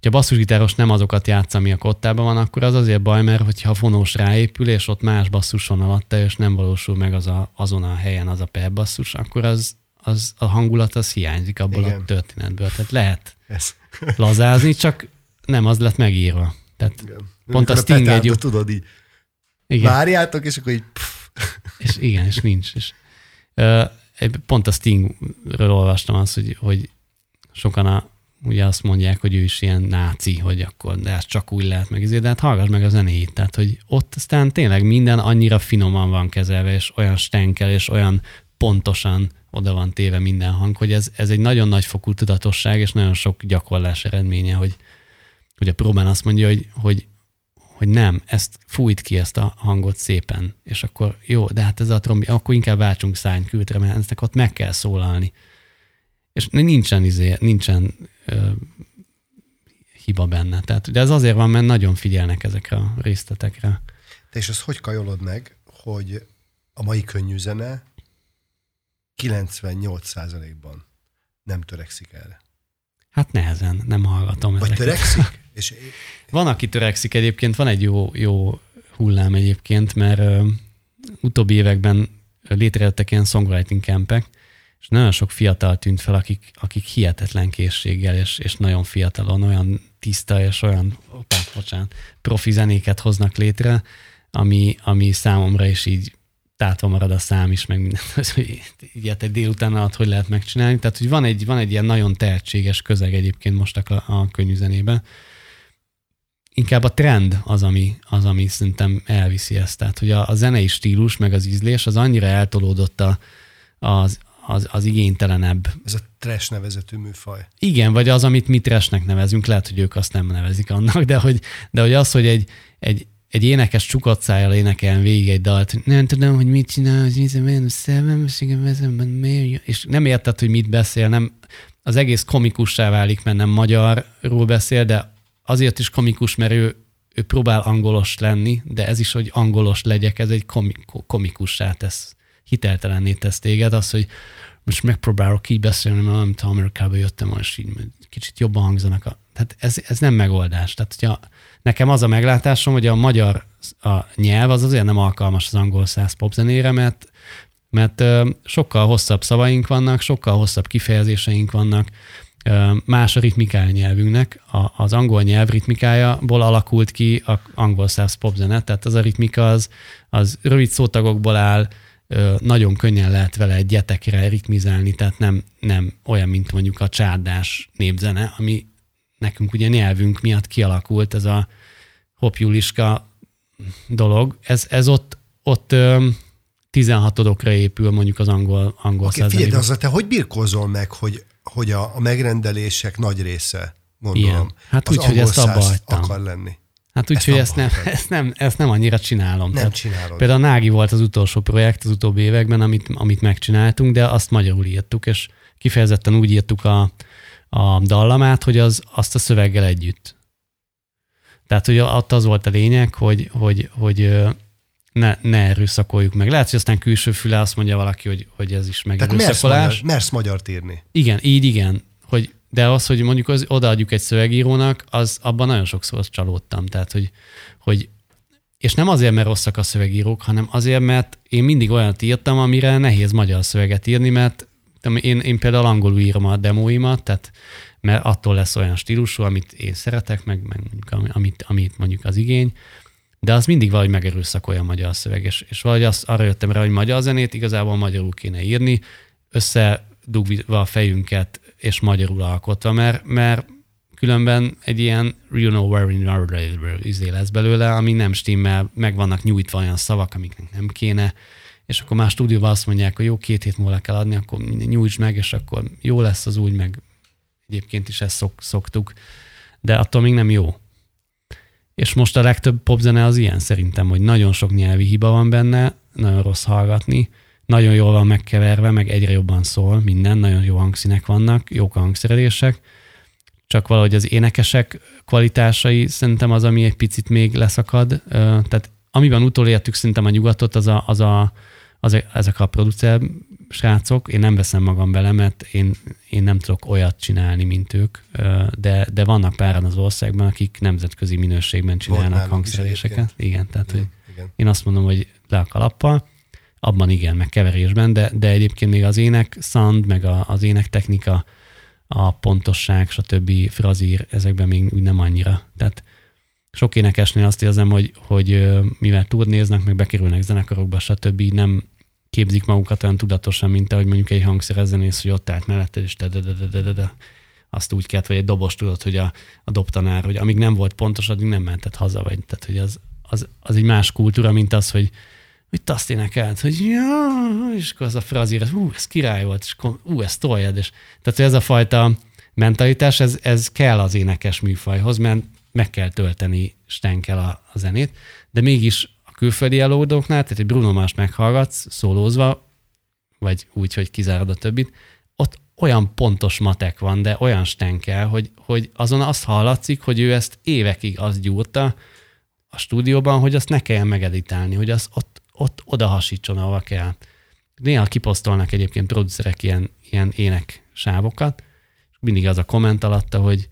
hogyha basszusgitáros nem azokat játsz, ami a kottában van, akkor az azért baj, mert hogyha fonós ráépül, és ott más basszus van alatta, és nem valósul meg az a, azon a helyen az a per basszus, akkor az, az a hangulat az hiányzik abból Igen. a történetből. Tehát lehet Ez. lazázni, csak nem az lett megírva. Tehát igen. pont a Sting egy. Tudod így, igen. várjátok, és akkor így... Pff. És igen, és nincs. És, uh, pont a Stingről olvastam azt, hogy, hogy sokan a ugye azt mondják, hogy ő is ilyen náci, hogy akkor de ez csak úgy lehet meg, de hát hallgass meg a zenét. Tehát, hogy ott aztán tényleg minden annyira finoman van kezelve, és olyan stenkel, és olyan pontosan oda van téve minden hang, hogy ez, ez egy nagyon nagy fokú tudatosság, és nagyon sok gyakorlás eredménye, hogy, hogy a próbán azt mondja, hogy, hogy, hogy nem, ezt fújt ki ezt a hangot szépen, és akkor jó, de hát ez a trombi, akkor inkább váltsunk szánykültre, mert ennek ott meg kell szólalni. És nincsen, izé, nincsen hiba benne. Tehát, de ez azért van, mert nagyon figyelnek ezekre a részletekre. De és azt hogy kajolod meg, hogy a mai könnyű zene 98%-ban nem törekszik erre? Hát nehezen, nem hallgatom Vagy ezeket. törekszik? És... Van, aki törekszik egyébként, van egy jó, jó hullám egyébként, mert ö, utóbbi években létrejöttek ilyen songwriting campek, és nagyon sok fiatal tűnt fel, akik, akik hihetetlen készséggel, és, és nagyon fiatalon, olyan tiszta és olyan, opá, bocsánat, profi zenéket hoznak létre, ami, ami számomra is így tátva marad a szám is, meg minden, hogy ilyet egy délután alatt hogy lehet megcsinálni. Tehát, hogy van egy, van egy ilyen nagyon tehetséges közeg egyébként most a, a könnyű zenében. Inkább a trend az, ami, az, ami szerintem elviszi ezt. Tehát, hogy a, a zenei stílus, meg az ízlés, az annyira eltolódott a, az, az, az igénytelenebb. Ez a trash nevezetű műfaj. Igen, vagy az, amit mi trashnek nevezünk, lehet, hogy ők azt nem nevezik annak, de hogy, de hogy az, hogy egy, egy, egy énekes csukott szájjal énekeljen végig egy dalt, nem tudom, hogy mit csinál, hogy és nem érted, hogy mit beszél, nem, az egész komikussá válik, mert nem magyarról beszél, de azért is komikus, mert ő, ő próbál angolos lenni, de ez is, hogy angolos legyek, ez egy komikussá tesz, hiteltelenné tesz téged, az, hogy most megpróbálok így beszélni, mert nem tudom, Amerikába jöttem, és így kicsit jobban hangzanak. A, Tehát ez, ez nem megoldás. Tehát, hogyha nekem az a meglátásom, hogy a magyar a nyelv az azért nem alkalmas az angol száz popzenére, mert, mert sokkal hosszabb szavaink vannak, sokkal hosszabb kifejezéseink vannak, más a ritmikája nyelvünknek. A, az angol nyelv ritmikájából alakult ki a angol száz popzene, tehát az a ritmika az, az rövid szótagokból áll, nagyon könnyen lehet vele egy gyetekre ritmizálni, tehát nem, nem olyan, mint mondjuk a csárdás népzene, ami nekünk ugye nyelvünk miatt kialakult ez a hopjuliska dolog. Ez, ez ott, ott 16 okra épül mondjuk az angol, angol okay, figyelj, de az, te hogy birkózol meg, hogy, hogy a, a megrendelések nagy része, gondolom, Igen. Hát úgy, hogy ezt abba akar lenni. Hát úgy, hogy ezt nem, ezt, nem, ezt nem annyira csinálom. Nem Tehát csinálod. Például a Nági volt az utolsó projekt az utóbbi években, amit, amit megcsináltunk, de azt magyarul írtuk, és kifejezetten úgy írtuk a, a dallamát, hogy az, azt a szöveggel együtt. Tehát, hogy ott az volt a lényeg, hogy, hogy, hogy ne, ne erőszakoljuk meg. Lehet, hogy aztán külső füle azt mondja valaki, hogy, hogy ez is meg Tehát mersz, magyar, mersz magyart írni. Igen, így igen. Hogy de az, hogy mondjuk az, odaadjuk egy szövegírónak, az abban nagyon sokszor csalódtam. Tehát, hogy, hogy és nem azért, mert rosszak a szövegírók, hanem azért, mert én mindig olyat írtam, amire nehéz magyar szöveget írni, mert én, én például angolul írom a demóimat, tehát mert attól lesz olyan stílusú, amit én szeretek, meg, meg amit, amit mondjuk az igény, de az mindig valahogy megerőszakolja a magyar szöveg, és, és valahogy azt, arra jöttem rá, hogy magyar zenét igazából magyarul kéne írni, összedugva a fejünket magyarul alkotva, mert, mert különben egy ilyen you know where in our izé lesz belőle, ami nem stimmel, meg vannak nyújtva olyan szavak, amiknek nem kéne, és akkor más stúdióban azt mondják, hogy jó, két hét múlva kell adni, akkor nyújts meg, és akkor jó lesz az úgy, meg egyébként is ezt szok, szoktuk, de attól még nem jó. És most a legtöbb popzene az ilyen szerintem, hogy nagyon sok nyelvi hiba van benne, nagyon rossz hallgatni, nagyon jól van megkeverve, meg egyre jobban szól minden, nagyon jó hangszínek vannak, jók a hangszerelések, csak valahogy az énekesek kvalitásai szerintem az, ami egy picit még leszakad. Tehát amiben utolértük szerintem a nyugatot, az a, az a az, ezek a producer srácok, én nem veszem magam bele, mert én, én nem tudok olyat csinálni, mint ők, de, de vannak páran az országban, akik nemzetközi minőségben csinálnak hangszereléseket. Igen, tehát igen, hogy igen. én azt mondom, hogy le a kalappal, abban igen, meg keverésben, de, de egyébként még az ének sound, meg a, az ének technika, a pontosság, stb. frazír, ezekben még úgy nem annyira. Tehát sok énekesnél azt érzem, hogy, hogy mivel turnéznek, meg bekerülnek zenekarokba, stb. nem képzik magukat olyan tudatosan, mint ahogy mondjuk egy hangszerezzenész, hogy ott állt melletted, és de, de, de, de, de, de, azt úgy kellett, vagy egy dobos tudod, hogy a, a dobtanár, hogy amíg nem volt pontos, addig nem mented haza, vagy tehát, hogy az, az, az egy más kultúra, mint az, hogy mit azt énekelt, hogy ja, és akkor az a frazír, ú, ez király volt, és akkor, ú, ez toljad, és tehát ez a fajta mentalitás, ez, ez kell az énekes műfajhoz, mert meg kell tölteni stenkel a, a zenét, de mégis a külföldi előadóknál, tehát egy Bruno Mars meghallgatsz szólózva, vagy úgy, hogy kizárod a többit, ott olyan pontos matek van, de olyan stenkel, hogy, hogy azon azt hallatszik, hogy ő ezt évekig azt gyúrta a stúdióban, hogy azt ne kelljen megeditálni, hogy az ott, ott oda hasítson, ahova kell. Néha kiposztolnak egyébként producerek ilyen, ilyen ének sávokat, és mindig az a komment alatta, hogy,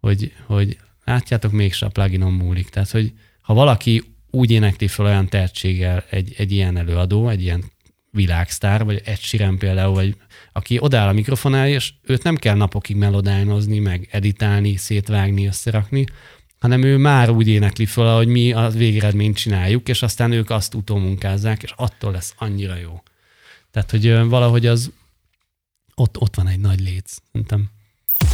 hogy, hogy látjátok, mégse a pluginon múlik. Tehát, hogy ha valaki úgy énekli fel olyan tehetséggel egy, egy ilyen előadó, egy ilyen világsztár, vagy egy sirem például, vagy aki odáll a mikrofonál, és őt nem kell napokig melodájnozni, meg editálni, szétvágni, összerakni, hanem ő már úgy énekli fel, hogy mi a végeredményt csináljuk, és aztán ők azt utómunkázzák, és attól lesz annyira jó. Tehát, hogy valahogy az ott, ott van egy nagy léc, szerintem.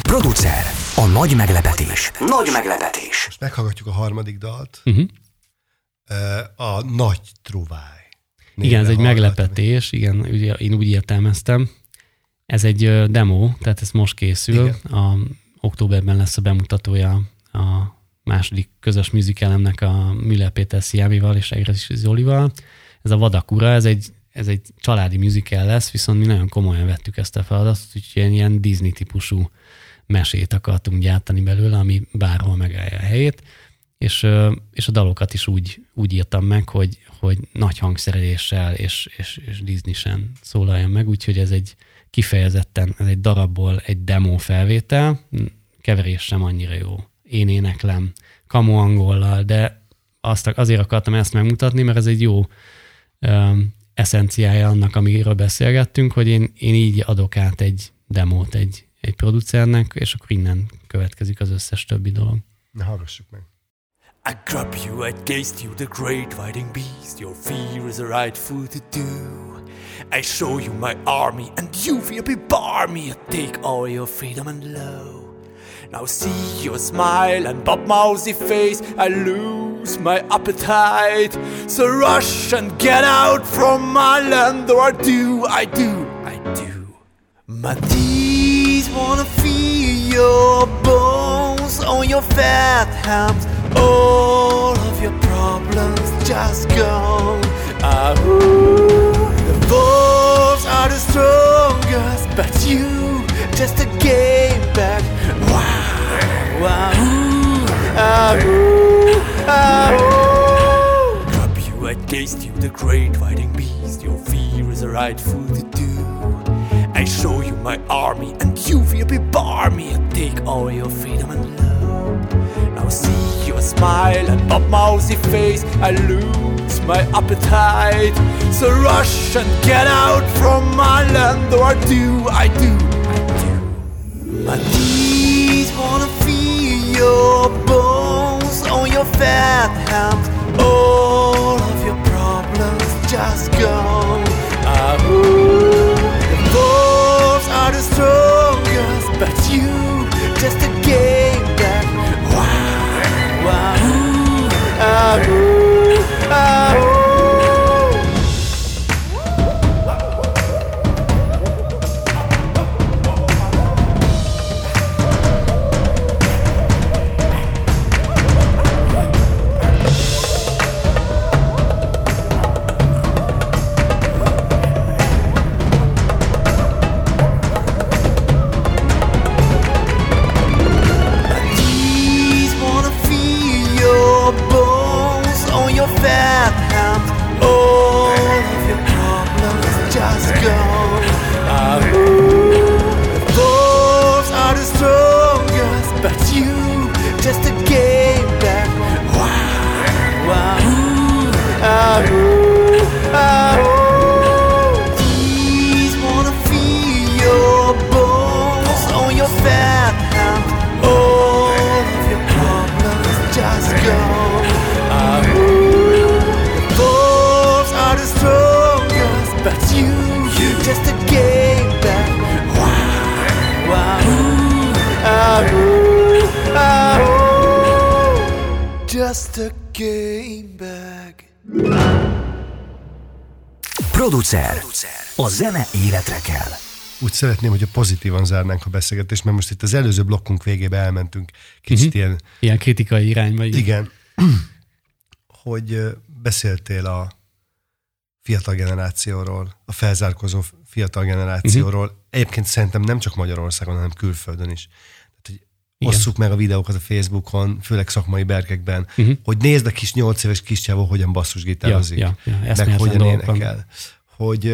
Producer. A nagy meglepetés. Nagy meglepetés. Most meghallgatjuk a harmadik dalt. Uh-huh. A Nagy Truváj. Igen, ez egy meglepetés, igen, ugye én úgy értelmeztem. Ez egy demo, tehát ez most készül. A, októberben lesz a bemutatója a második közös műzikelemnek a Müller Péter Sziámival és Egres Zolival. Ez a Vadakura, ez egy, ez egy családi musical lesz, viszont mi nagyon komolyan vettük ezt a feladatot, úgyhogy ilyen Disney típusú mesét akartunk gyártani belőle, ami bárhol megállja a helyét, és, és a dalokat is úgy, úgy írtam meg, hogy, hogy nagy hangszereléssel és, és, és Disney-sen szólaljon meg, úgyhogy ez egy kifejezetten, ez egy darabból egy demo felvétel, keverés sem annyira jó. Én éneklem, kamu angollal, de azt, azért akartam ezt megmutatni, mert ez egy jó um, eszenciája annak, amiről beszélgettünk, hogy én, én így adok át egy demót egy, egy producernek, és akkor innen következik az összes többi dolog. Na, hallgassuk meg. I grab you, I taste you, the great fighting beast. Your fear is the right food to do. I show you my army, and you feel be bar me. I take all your freedom and low. Now see your smile and Bob Mousy face. I lose my appetite. So rush and get out from my land, or I do, I do, I do. My teeth wanna feel your bones on your fat hands. All of your problems just gone. Ahoo. The wolves are the strongest, but you just a game back. Wow, wow. Ahoo. Ahoo. Grab you, I taste you, the great fighting beast. Your fear is the right food to do. I show you my army, and you feel be bar me and take all your freedom and love. Now see your smile and Bob Mousy face, I lose my appetite. So rush and get out from my land, or I I do, I do. My knees wanna feel your bones on your fat hands. All of your problems just gone. Ahoo. The wolves are the strongest, but you just a game that wow, wow, ahoo, ahoo. knees Producer. A zene életre kell. Úgy szeretném, hogy a pozitívan zárnánk a beszélgetést, mert most itt az előző blokkunk végébe elmentünk. Kicsit Mhm. ilyen, Ilyen kritikai irányba. így. igen, hogy beszéltél a fiatal generációról, a felzárkozó fiatal generációról. Mhm. Egyébként szerintem nem csak Magyarországon, hanem külföldön is. Tehát, hogy Igen. osszuk meg a videókat a Facebookon, főleg szakmai berkekben, Mhm. hogy nézd a kis nyolc éves kiscsávó, hogyan basszusgitározik, Ja, ja, ja, meg hogyan dolgok van. Hogy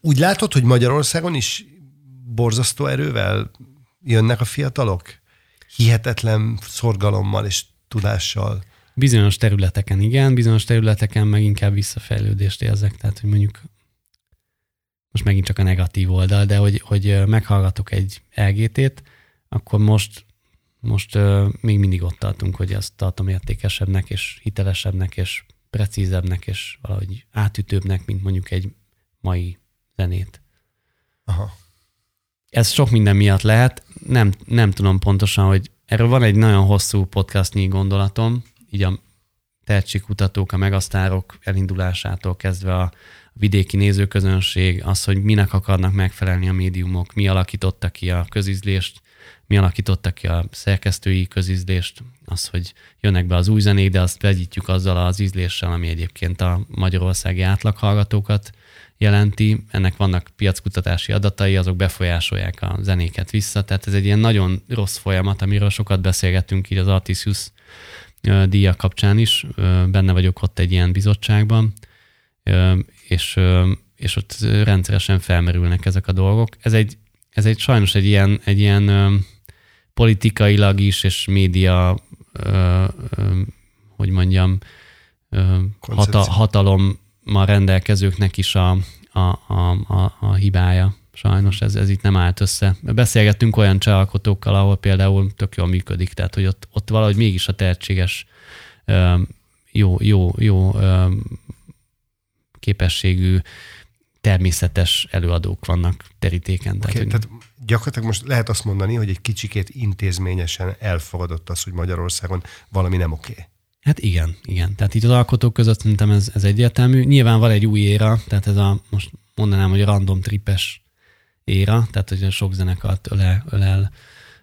úgy látod, hogy Magyarországon is borzasztó erővel jönnek a fiatalok? Hihetetlen szorgalommal és tudással. Bizonyos területeken igen, bizonyos területeken meg inkább visszafejlődést érzek. Tehát, hogy mondjuk most megint csak a negatív oldal, de hogy, hogy meghallgatok egy LGT-t, akkor most, most még mindig ott tartunk, hogy azt tartom értékesebbnek, és hitelesebbnek, és precízebbnek, és valahogy átütőbbnek, mint mondjuk egy mai zenét. Aha. Ez sok minden miatt lehet, nem, nem tudom pontosan, hogy erről van egy nagyon hosszú podcastnyi gondolatom, így a tehetségkutatók, a megasztárok elindulásától kezdve a vidéki nézőközönség, az, hogy minek akarnak megfelelni a médiumok, mi alakította ki a közizlést, mi alakította ki a szerkesztői közizlést, az, hogy jönnek be az új zenék, de azt vegyítjük azzal az ízléssel, ami egyébként a magyarországi átlaghallgatókat jelenti. Ennek vannak piackutatási adatai, azok befolyásolják a zenéket vissza, tehát ez egy ilyen nagyon rossz folyamat, amiről sokat beszélgettünk így az Artisius díja kapcsán is. Benne vagyok ott egy ilyen bizottságban, és, és ott rendszeresen felmerülnek ezek a dolgok. Ez egy ez egy sajnos egy ilyen, egy ilyen ö, politikailag is, és média, ö, ö, hogy mondjam, ö, hata, hatalommal rendelkezőknek is a, a, a, a, a hibája. Sajnos ez, ez itt nem állt össze. Beszélgettünk olyan csalkotókkal, ahol például tök jól működik, tehát hogy ott, ott valahogy mégis a tehetséges, jó, jó, jó képességű, természetes előadók vannak terítéken. Okay, tehát, hogy... tehát gyakorlatilag most lehet azt mondani, hogy egy kicsikét intézményesen elfogadott az, hogy Magyarországon valami nem oké. Okay. Hát igen, igen. Tehát itt az alkotók között szerintem ez, ez egyértelmű. Nyilván van egy új éra, tehát ez a, most mondanám, hogy random tripes éra, tehát hogy sok zenekart ölel, ölel.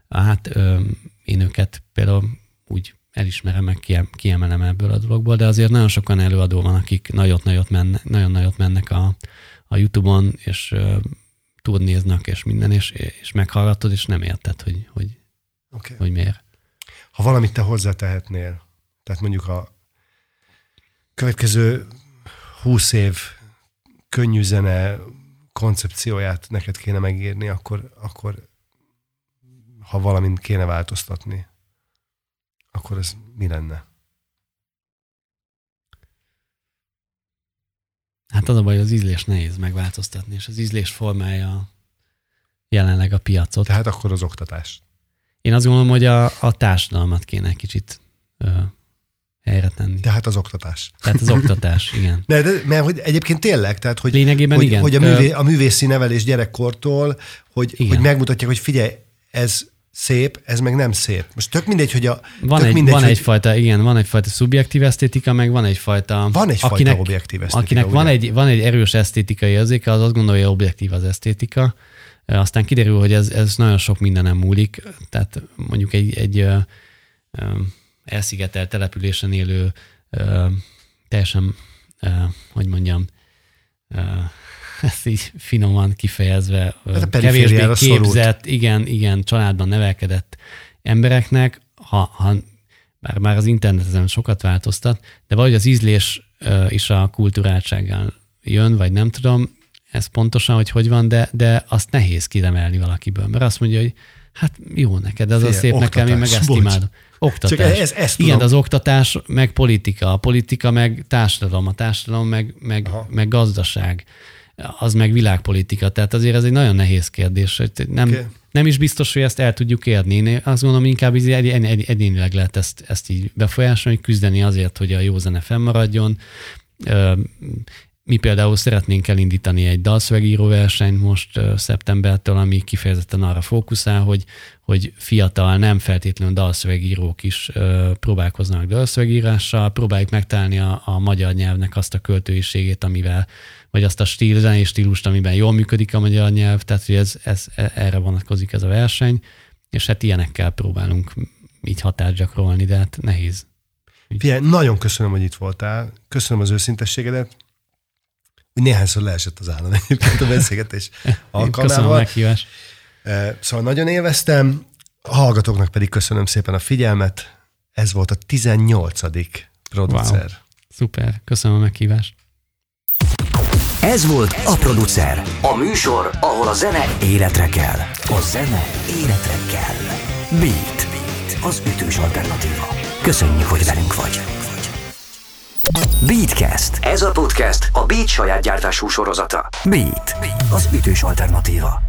Hát ö, én őket például úgy elismerem, meg kiemelem ebből a dologból, de azért nagyon sokan előadó van, akik nagyot-nagyot mennek, nagyon-nagyot mennek a, a Youtube-on, és turnéznak, és minden, és, és meghallgatod, és nem érted, hogy, hogy, okay. hogy miért. Ha valamit te hozzátehetnél, tehát mondjuk a következő húsz év könnyű zene koncepcióját neked kéne megírni, akkor, akkor ha valamint kéne változtatni, akkor ez mi lenne? Hát az a baj, az ízlés nehéz megváltoztatni, és az ízlés formája jelenleg a piacot. Tehát akkor az oktatás. Én azt gondolom, hogy a, a társadalmat kéne kicsit ö, helyre tenni. Tehát az oktatás. Tehát az oktatás, igen. De, de, mert hogy egyébként tényleg, tehát hogy, Lényegében hogy, igen. hogy a, művé, a művészi nevelés gyerekkortól, hogy, igen. hogy megmutatják, hogy figyelj, ez szép, ez meg nem szép. Most tök mindegy, hogy a... Van, tök egy, mindegy, van hogy, egyfajta, igen, van egyfajta szubjektív esztétika, meg van egyfajta... Van egyfajta akinek, objektív esztétika. Akinek ugye? van egy, van egy erős esztétikai érzéke, az azt gondolja, hogy objektív az esztétika. Aztán kiderül, hogy ez, ez nagyon sok mindenem múlik. Tehát mondjuk egy, egy ö, ö, elszigetelt településen élő, ö, teljesen, ö, hogy mondjam, ö, ezt így finoman kifejezve, hát kevésbé képzett, igen, igen, családban nevelkedett embereknek, ha, ha bár már az internet ezen sokat változtat, de vagy az ízlés is a kulturáltsággal jön, vagy nem tudom, ez pontosan, hogy hogy van, de, de azt nehéz kiremelni valakiből, mert azt mondja, hogy hát jó neked, ez Fél, a szép oktatás, nekem, én meg ezt bocs. imádom. Oktatás. Csak ez, ezt Igen, az oktatás, meg politika, a politika meg társadalom, a társadalom meg, meg, meg gazdaság az meg világpolitika. Tehát azért ez egy nagyon nehéz kérdés. Nem, okay. nem is biztos, hogy ezt el tudjuk érni. Én azt gondolom, inkább egy, egy, egy, egyénileg lehet ezt, ezt így befolyásolni, küzdeni azért, hogy a jó zene fennmaradjon. Mi például szeretnénk elindítani egy dalszövegíró versenyt most szeptembertől, ami kifejezetten arra fókuszál, hogy, hogy fiatal, nem feltétlenül dalszövegírók is próbálkoznak dalszövegírással, próbáljuk megtalálni a, a magyar nyelvnek azt a költőiségét, amivel vagy azt a stíl, zenei stílust, amiben jól működik a magyar nyelv, tehát hogy ez, ez, erre vonatkozik ez a verseny, és hát ilyenekkel próbálunk így határt gyakorolni, de hát nehéz. Figyelj, nagyon köszönöm, hogy itt voltál, köszönöm az őszintességedet, hogy néhányszor leesett az állam egyébként a beszélgetés alkalmával. Köszönöm a meghívást. Szóval nagyon élveztem, a hallgatóknak pedig köszönöm szépen a figyelmet. Ez volt a 18. producer. Wow. Szuper, köszönöm a meghívást. Ez volt a producer. A műsor, ahol a zene életre kell. A zene életre kell. Beat. Beat. Az ütős alternatíva. Köszönjük, hogy velünk vagy. Beatcast. Ez a podcast a Beat saját gyártású sorozata. Beat. Beat. Az ütős alternatíva.